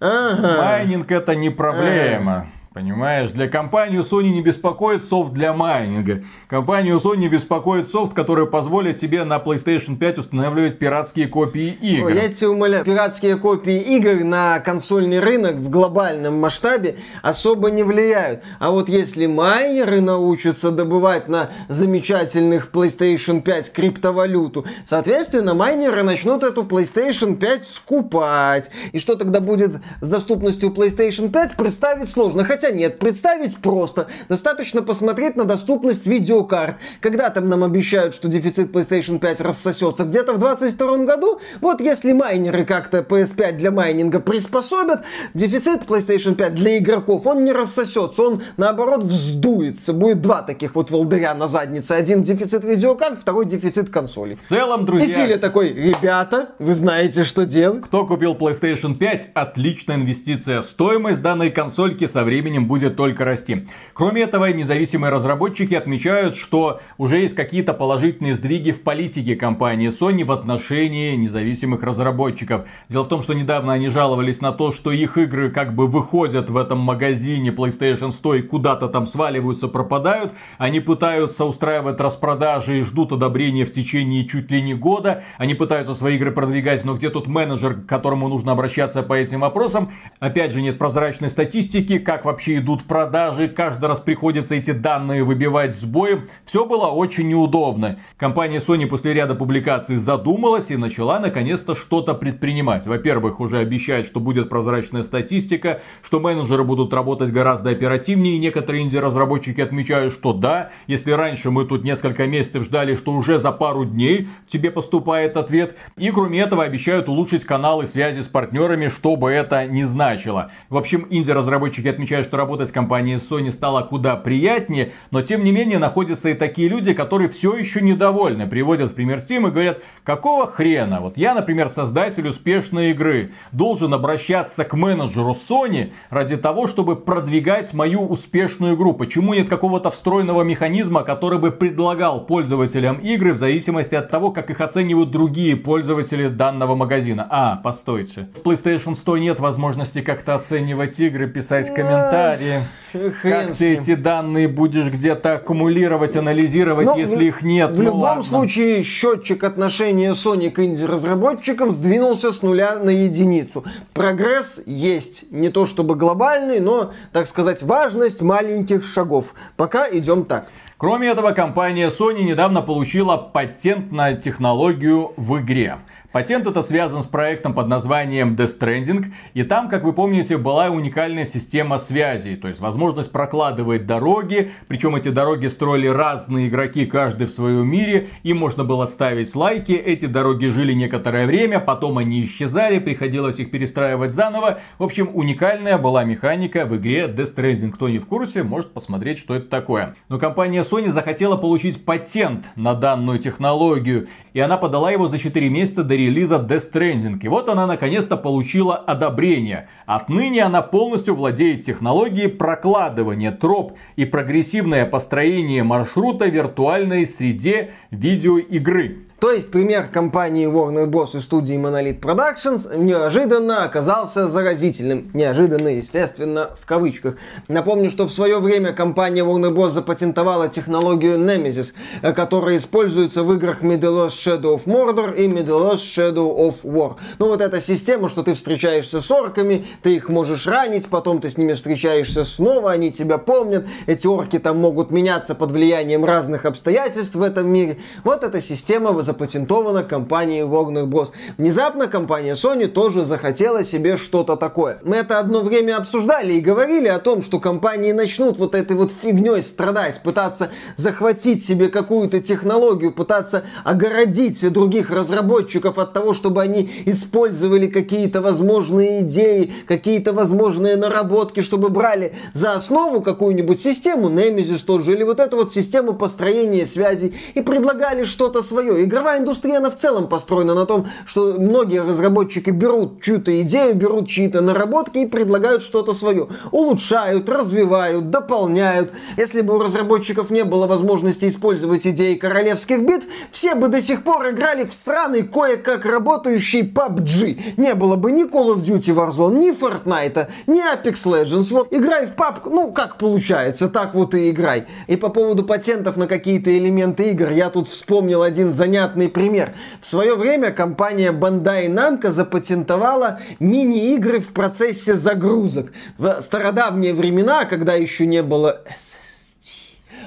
Ага. Майнинг это не проблема. Ага. Понимаешь, для компании Sony не беспокоит софт для майнинга. Компанию Sony беспокоит софт, который позволит тебе на PlayStation 5 устанавливать пиратские копии игр. Ой, я тебя умоляю, пиратские копии игр на консольный рынок в глобальном масштабе особо не влияют. А вот если майнеры научатся добывать на замечательных PlayStation 5 криптовалюту, соответственно, майнеры начнут эту PlayStation 5 скупать. И что тогда будет с доступностью PlayStation 5, представить сложно. Хотя Хотя нет, представить просто. Достаточно посмотреть на доступность видеокарт. Когда там нам обещают, что дефицит PlayStation 5 рассосется где-то в 2022 году, вот если майнеры как-то PS5 для майнинга приспособят, дефицит PlayStation 5 для игроков, он не рассосется, он наоборот вздуется. Будет два таких вот волдыря на заднице. Один дефицит видеокарт, второй дефицит консолей. В целом, друзья... И Филя такой, ребята, вы знаете, что делать. Кто купил PlayStation 5, отличная инвестиция. Стоимость данной консольки со временем временем будет только расти. Кроме этого, независимые разработчики отмечают, что уже есть какие-то положительные сдвиги в политике компании Sony в отношении независимых разработчиков. Дело в том, что недавно они жаловались на то, что их игры как бы выходят в этом магазине PlayStation 100 и куда-то там сваливаются, пропадают. Они пытаются устраивать распродажи и ждут одобрения в течение чуть ли не года. Они пытаются свои игры продвигать, но где тут менеджер, к которому нужно обращаться по этим вопросам? Опять же, нет прозрачной статистики, как вообще идут продажи, каждый раз приходится эти данные выбивать с боем. Все было очень неудобно. Компания Sony после ряда публикаций задумалась и начала наконец-то что-то предпринимать. Во-первых, уже обещает, что будет прозрачная статистика, что менеджеры будут работать гораздо оперативнее. Некоторые инди-разработчики отмечают, что да, если раньше мы тут несколько месяцев ждали, что уже за пару дней тебе поступает ответ. И кроме этого обещают улучшить каналы связи с партнерами, что бы это ни значило. В общем, инди-разработчики отмечают что работать с компанией Sony стало куда приятнее, но тем не менее находятся и такие люди, которые все еще недовольны. Приводят в пример Steam и говорят, какого хрена? Вот я, например, создатель успешной игры, должен обращаться к менеджеру Sony ради того, чтобы продвигать мою успешную игру. Почему нет какого-то встроенного механизма, который бы предлагал пользователям игры в зависимости от того, как их оценивают другие пользователи данного магазина? А, постойте. В PlayStation 100 нет возможности как-то оценивать игры, писать комментарии комментарии. Хрен как ты эти данные будешь где-то аккумулировать, анализировать, ну, если их нет? В ну, любом ладно. случае, счетчик отношения Sony к инди-разработчикам сдвинулся с нуля на единицу. Прогресс есть. Не то чтобы глобальный, но, так сказать, важность маленьких шагов. Пока идем так. Кроме этого, компания Sony недавно получила патент на технологию в игре. Патент это связан с проектом под названием Death Stranding, и там, как вы помните, была уникальная система связи, то есть возможность прокладывать дороги, причем эти дороги строили разные игроки, каждый в своем мире, им можно было ставить лайки, эти дороги жили некоторое время, потом они исчезали, приходилось их перестраивать заново. В общем, уникальная была механика в игре Death Stranding. Кто не в курсе, может посмотреть, что это такое. Но компания Sony захотела получить патент на данную технологию, и она подала его за 4 месяца до релиза Death Stranding. И вот она наконец-то получила одобрение. Отныне она полностью владеет технологией прокладывания троп и прогрессивное построение маршрута в виртуальной среде видеоигры. То есть пример компании Warner Bros. и студии Monolith Productions неожиданно оказался заразительным. Неожиданно, естественно, в кавычках. Напомню, что в свое время компания Warner Bros. запатентовала технологию Nemesis, которая используется в играх Middle-earth Shadow of Mordor и Middle-earth Shadow of War. Ну вот эта система, что ты встречаешься с орками, ты их можешь ранить, потом ты с ними встречаешься снова, они тебя помнят, эти орки там могут меняться под влиянием разных обстоятельств в этом мире. Вот эта система запатентована компанией Warner Bros. Внезапно компания Sony тоже захотела себе что-то такое. Мы это одно время обсуждали и говорили о том, что компании начнут вот этой вот фигней страдать, пытаться захватить себе какую-то технологию, пытаться огородить других разработчиков от того, чтобы они использовали какие-то возможные идеи, какие-то возможные наработки, чтобы брали за основу какую-нибудь систему, Nemesis тот же, или вот эту вот систему построения связей и предлагали что-то свое. Игровая индустрия, она в целом построена на том, что многие разработчики берут чью-то идею, берут чьи-то наработки и предлагают что-то свое. Улучшают, развивают, дополняют. Если бы у разработчиков не было возможности использовать идеи королевских битв, все бы до сих пор играли в сраный кое-как работающий PUBG. Не было бы ни Call of Duty Warzone, ни Fortnite, ни Apex Legends. Вот играй в PUBG, ну как получается, так вот и играй. И по поводу патентов на какие-то элементы игр, я тут вспомнил один занятный пример. В свое время компания Bandai Namco запатентовала мини-игры в процессе загрузок. В стародавние времена, когда еще не было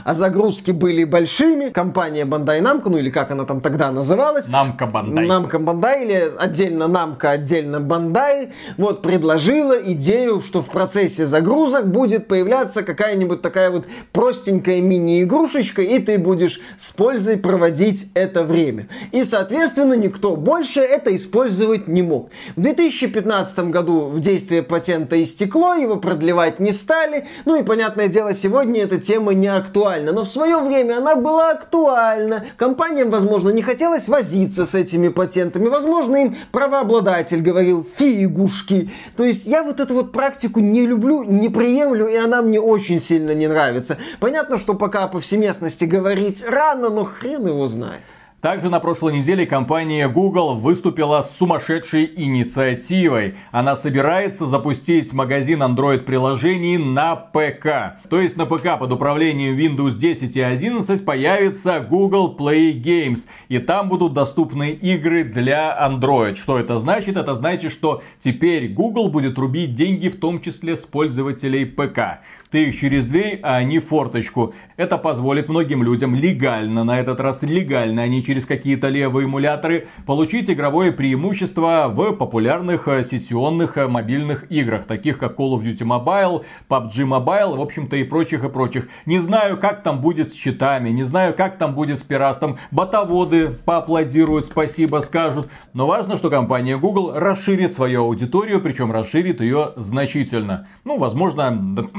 а загрузки были большими. Компания Bandai Namco, ну или как она там тогда называлась. Namco Bandai. Namco Bandai или отдельно Namco, отдельно Bandai, вот предложила идею, что в процессе загрузок будет появляться какая-нибудь такая вот простенькая мини-игрушечка, и ты будешь с пользой проводить это время. И, соответственно, никто больше это использовать не мог. В 2015 году в действие патента истекло, его продлевать не стали. Ну и, понятное дело, сегодня эта тема не актуальна актуальна, но в свое время она была актуальна. Компаниям, возможно, не хотелось возиться с этими патентами. Возможно, им правообладатель говорил фигушки. То есть я вот эту вот практику не люблю, не приемлю, и она мне очень сильно не нравится. Понятно, что пока о повсеместности говорить рано, но хрен его знает. Также на прошлой неделе компания Google выступила с сумасшедшей инициативой. Она собирается запустить магазин Android-приложений на ПК. То есть на ПК под управлением Windows 10 и 11 появится Google Play Games. И там будут доступны игры для Android. Что это значит? Это значит, что теперь Google будет рубить деньги в том числе с пользователей ПК ты их через дверь, а не форточку. Это позволит многим людям легально, на этот раз легально, а не через какие-то левые эмуляторы, получить игровое преимущество в популярных э, сессионных э, мобильных играх, таких как Call of Duty Mobile, PUBG Mobile, в общем-то и прочих и прочих. Не знаю, как там будет с читами, не знаю, как там будет с пиратством. Ботоводы поаплодируют, спасибо скажут. Но важно, что компания Google расширит свою аудиторию, причем расширит ее значительно. Ну, возможно,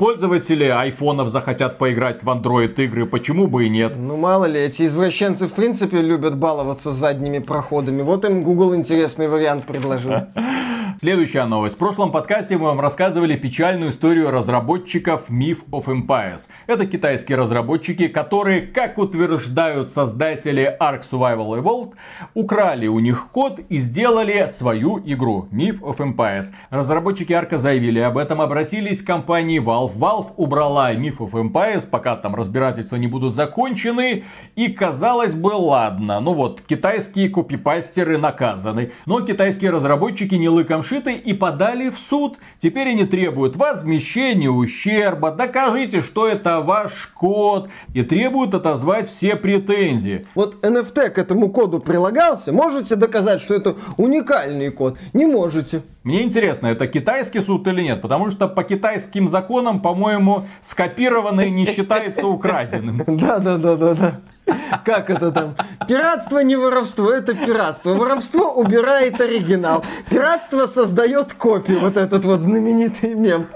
Пользователи айфонов захотят поиграть в Android игры, почему бы и нет? Ну мало ли, эти извращенцы в принципе любят баловаться задними проходами. Вот им Google интересный вариант предложил. Следующая новость. В прошлом подкасте мы вам рассказывали печальную историю разработчиков Myth of Empires. Это китайские разработчики, которые, как утверждают создатели Ark Survival Evolved, украли у них код и сделали свою игру Myth of Empires. Разработчики Арка заявили об этом, обратились к компании Valve. Valve убрала Myth of Empires, пока там разбирательства не будут закончены. И казалось бы, ладно, ну вот, китайские копипастеры наказаны. Но китайские разработчики не лыком шиты и подали в суд. Теперь они требуют возмещения ущерба, докажите, что это ваш код и требуют отозвать все претензии. Вот NFT к этому коду прилагался, можете доказать, что это уникальный код? Не можете. Мне интересно, это китайский суд или нет, потому что по китайским законам, по-моему, скопированный не считается украденным. Да, да, да, да, да. Как это там? Пиратство не воровство, это пиратство. Воровство убирает оригинал. Пиратство создает копию. Вот этот вот знаменитый мем.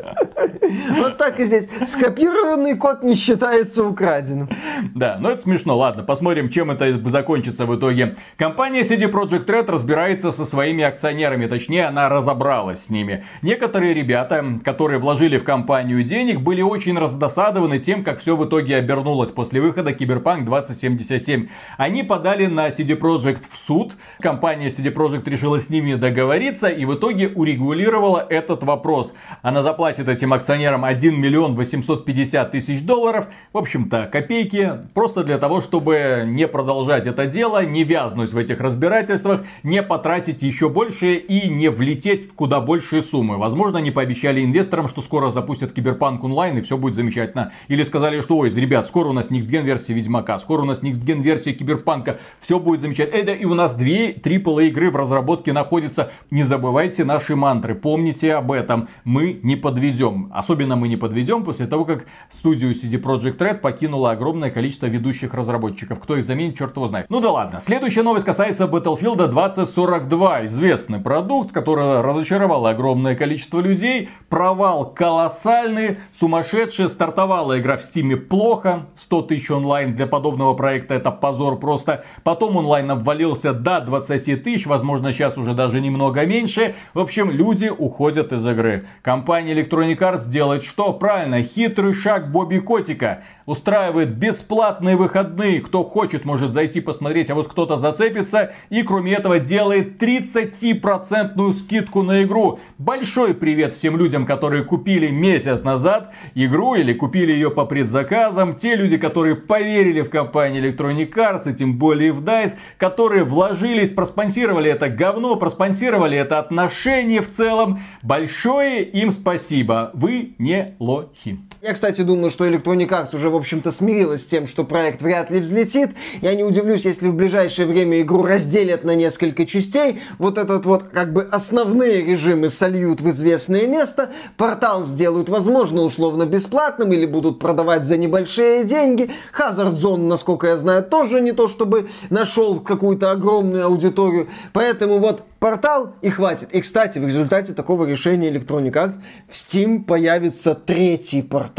Вот так и здесь. Скопированный код не считается украденным. Да, но это смешно. Ладно, посмотрим, чем это закончится в итоге. Компания CD Projekt Red разбирается со своими акционерами. Точнее, она разобралась с ними. Некоторые ребята, которые вложили в компанию денег, были очень раздосадованы тем, как все в итоге обернулось после выхода Киберпанк 20 77. Они подали на CD Projekt в суд. Компания CD Projekt решила с ними договориться и в итоге урегулировала этот вопрос. Она заплатит этим акционерам 1 миллион 850 тысяч долларов. В общем-то, копейки. Просто для того, чтобы не продолжать это дело, не вязнуть в этих разбирательствах, не потратить еще больше и не влететь в куда большие суммы. Возможно, они пообещали инвесторам, что скоро запустят Киберпанк онлайн и все будет замечательно. Или сказали, что ой, ребят, скоро у нас next-gen версия Ведьмака, скоро у нас Gen версия Киберпанка, все будет замечательно. Это и у нас две AAA игры в разработке находятся. Не забывайте наши мантры, помните об этом. Мы не подведем. Особенно мы не подведем после того, как студию CD Projekt Red покинуло огромное количество ведущих разработчиков. Кто их заменит, черт его знает. Ну да ладно. Следующая новость касается Battlefield 2042. Известный продукт, который разочаровал огромное количество людей. Провал колоссальный, сумасшедший. Стартовала игра в Стиме плохо. 100 тысяч онлайн для подобного проекта это позор просто. Потом онлайн обвалился до 20 тысяч. Возможно, сейчас уже даже немного меньше. В общем, люди уходят из игры. Компания Electronic Arts делает что? Правильно, хитрый шаг Бобби Котика устраивает бесплатные выходные. Кто хочет, может зайти посмотреть, а вот кто-то зацепится. И кроме этого делает 30% скидку на игру. Большой привет всем людям, которые купили месяц назад игру или купили ее по предзаказам. Те люди, которые поверили в компанию Electronic Arts и тем более в DICE, которые вложились, проспонсировали это говно, проспонсировали это отношение в целом. Большое им спасибо. Вы не лохи. Я, кстати, думаю, что Electronic Arts уже, в общем-то, смирилась с тем, что проект вряд ли взлетит. Я не удивлюсь, если в ближайшее время игру разделят на несколько частей. Вот этот вот, как бы, основные режимы сольют в известное место. Портал сделают, возможно, условно бесплатным или будут продавать за небольшие деньги. Hazard Zone, насколько я знаю, тоже не то, чтобы нашел какую-то огромную аудиторию. Поэтому вот портал и хватит. И, кстати, в результате такого решения Electronic Arts в Steam появится третий портал.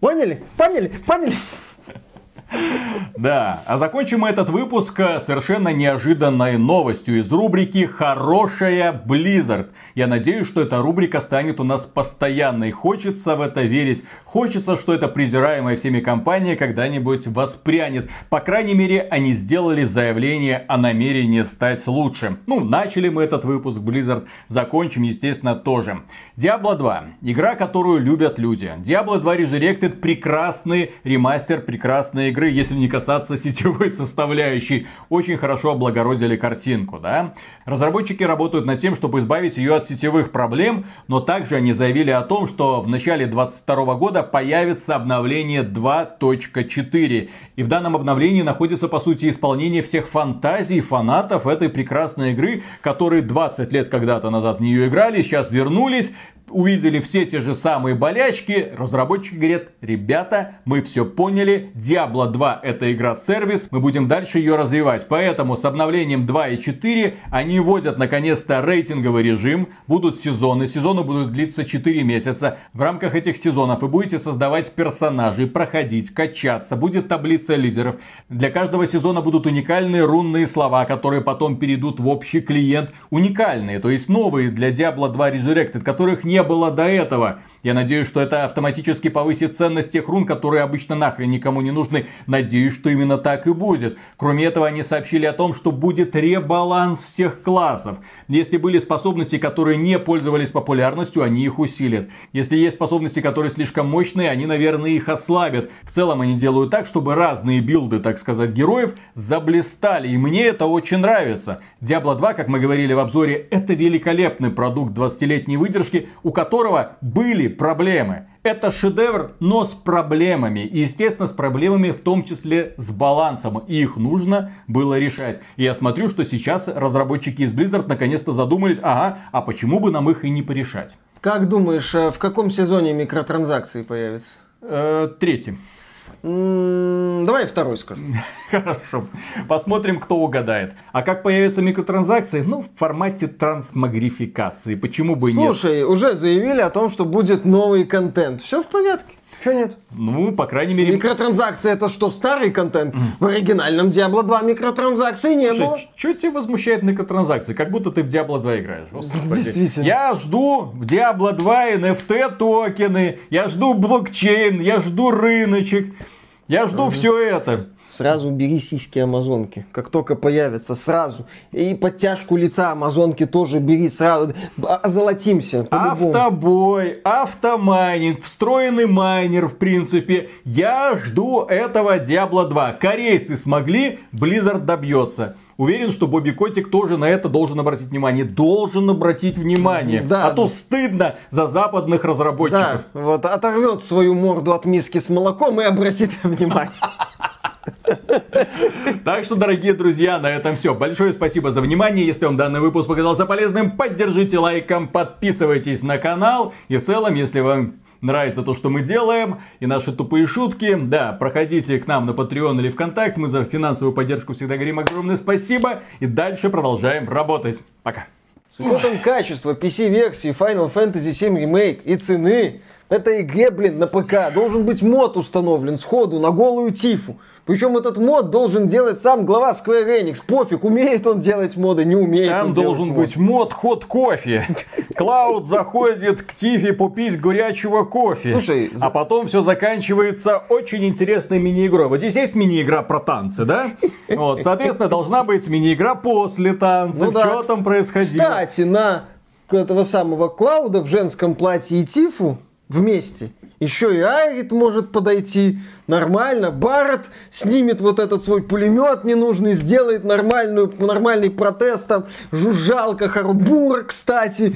Поняли? Поняли? Поняли? Да, а закончим мы этот выпуск э, совершенно неожиданной новостью из рубрики «Хорошая Blizzard». Я надеюсь, что эта рубрика станет у нас постоянной. Хочется в это верить. Хочется, что эта презираемая всеми компания когда-нибудь воспрянет. По крайней мере, они сделали заявление о намерении стать лучше. Ну, начали мы этот выпуск Blizzard, закончим, естественно, тоже. Diablo 2. Игра, которую любят люди. Diablo 2 Resurrected прекрасный ремастер, прекрасная игры, если не касаться сетевой составляющей. Очень хорошо облагородили картинку, да. Разработчики работают над тем, чтобы избавить ее от сетевых проблем, но также они заявили о том, что в начале 2022 года появится обновление 2.4. И в данном обновлении находится, по сути, исполнение всех фантазий фанатов этой прекрасной игры, которые 20 лет когда-то назад в нее играли, сейчас вернулись, увидели все те же самые болячки, разработчики говорят, ребята, мы все поняли, Diablo 2 это игра-сервис, мы будем дальше ее развивать. Поэтому с обновлением 2 и 4 они вводят наконец-то рейтинговый режим, будут сезоны, сезоны будут длиться 4 месяца. В рамках этих сезонов вы будете создавать персонажей, проходить, качаться, будет таблица лидеров. Для каждого сезона будут уникальные рунные слова, которые потом перейдут в общий клиент. Уникальные, то есть новые для Diablo 2 Resurrected, которых не не было до этого. Я надеюсь, что это автоматически повысит ценность тех рун, которые обычно нахрен никому не нужны. Надеюсь, что именно так и будет. Кроме этого, они сообщили о том, что будет ребаланс всех классов. Если были способности, которые не пользовались популярностью, они их усилят. Если есть способности, которые слишком мощные, они, наверное, их ослабят. В целом, они делают так, чтобы разные билды, так сказать, героев заблистали. И мне это очень нравится. Diablo 2, как мы говорили в обзоре, это великолепный продукт 20-летней выдержки, у которого были проблемы. Это шедевр, но с проблемами. И, естественно, с проблемами в том числе с балансом. И их нужно было решать. И я смотрю, что сейчас разработчики из Blizzard наконец-то задумались, ага, а почему бы нам их и не порешать? Как думаешь, э, в каком сезоне микротранзакции появятся? Э, третий. Давай второй скажу. Хорошо. Посмотрим, кто угадает. А как появятся микротранзакции? Ну, в формате трансмагрификации. Почему бы и нет? Слушай, уже заявили о том, что будет новый контент. Все в порядке. Че нет? Ну, по крайней мере... Микротранзакции это что, старый контент? В оригинальном Diablo 2 микротранзакций не было. Что тебя возмущает микротранзакции? Как будто ты в Diablo 2 играешь. Господи. Действительно. Я жду в Diablo 2 NFT токены, я жду блокчейн, я жду рыночек, я жду все это. Сразу бери сиськи амазонки. Как только появятся, сразу. И подтяжку лица амазонки тоже бери сразу. А- Озолотимся. по-любому. Автобой, автомайнинг, встроенный майнер, в принципе. Я жду этого Diablo 2. Корейцы смогли, Blizzard добьется. Уверен, что Бобби Котик тоже на это должен обратить внимание. Должен обратить внимание. Да. а то стыдно за западных разработчиков. Да, вот оторвет свою морду от миски с молоком и обратит внимание. Так что, дорогие друзья, на этом все. Большое спасибо за внимание. Если вам данный выпуск показался полезным, поддержите лайком, подписывайтесь на канал. И в целом, если вам нравится то, что мы делаем, и наши тупые шутки, да, проходите к нам на Patreon или ВКонтакт. Мы за финансовую поддержку всегда говорим огромное спасибо. И дальше продолжаем работать. Пока. С учетом качества PC-версии Final Fantasy VII Remake и цены, этой игре, блин, на ПК должен быть мод установлен сходу на голую тифу. Причем этот мод должен делать сам глава Square Enix. Пофиг, умеет он делать моды, не умеет Там он должен быть мод ход кофе. Клауд заходит к Тифе попить горячего кофе. Слушай, а потом все заканчивается очень интересной мини-игрой. Вот здесь есть мини-игра про танцы, да? Вот, соответственно, должна быть мини-игра после танцев. Ну да. Что там происходило? Кстати, на этого самого Клауда в женском платье и Тифу вместе. Еще и Айрит может подойти нормально. Барретт снимет вот этот свой пулемет ненужный, сделает нормальную, нормальный протест. Там жужжалка Харбура, кстати.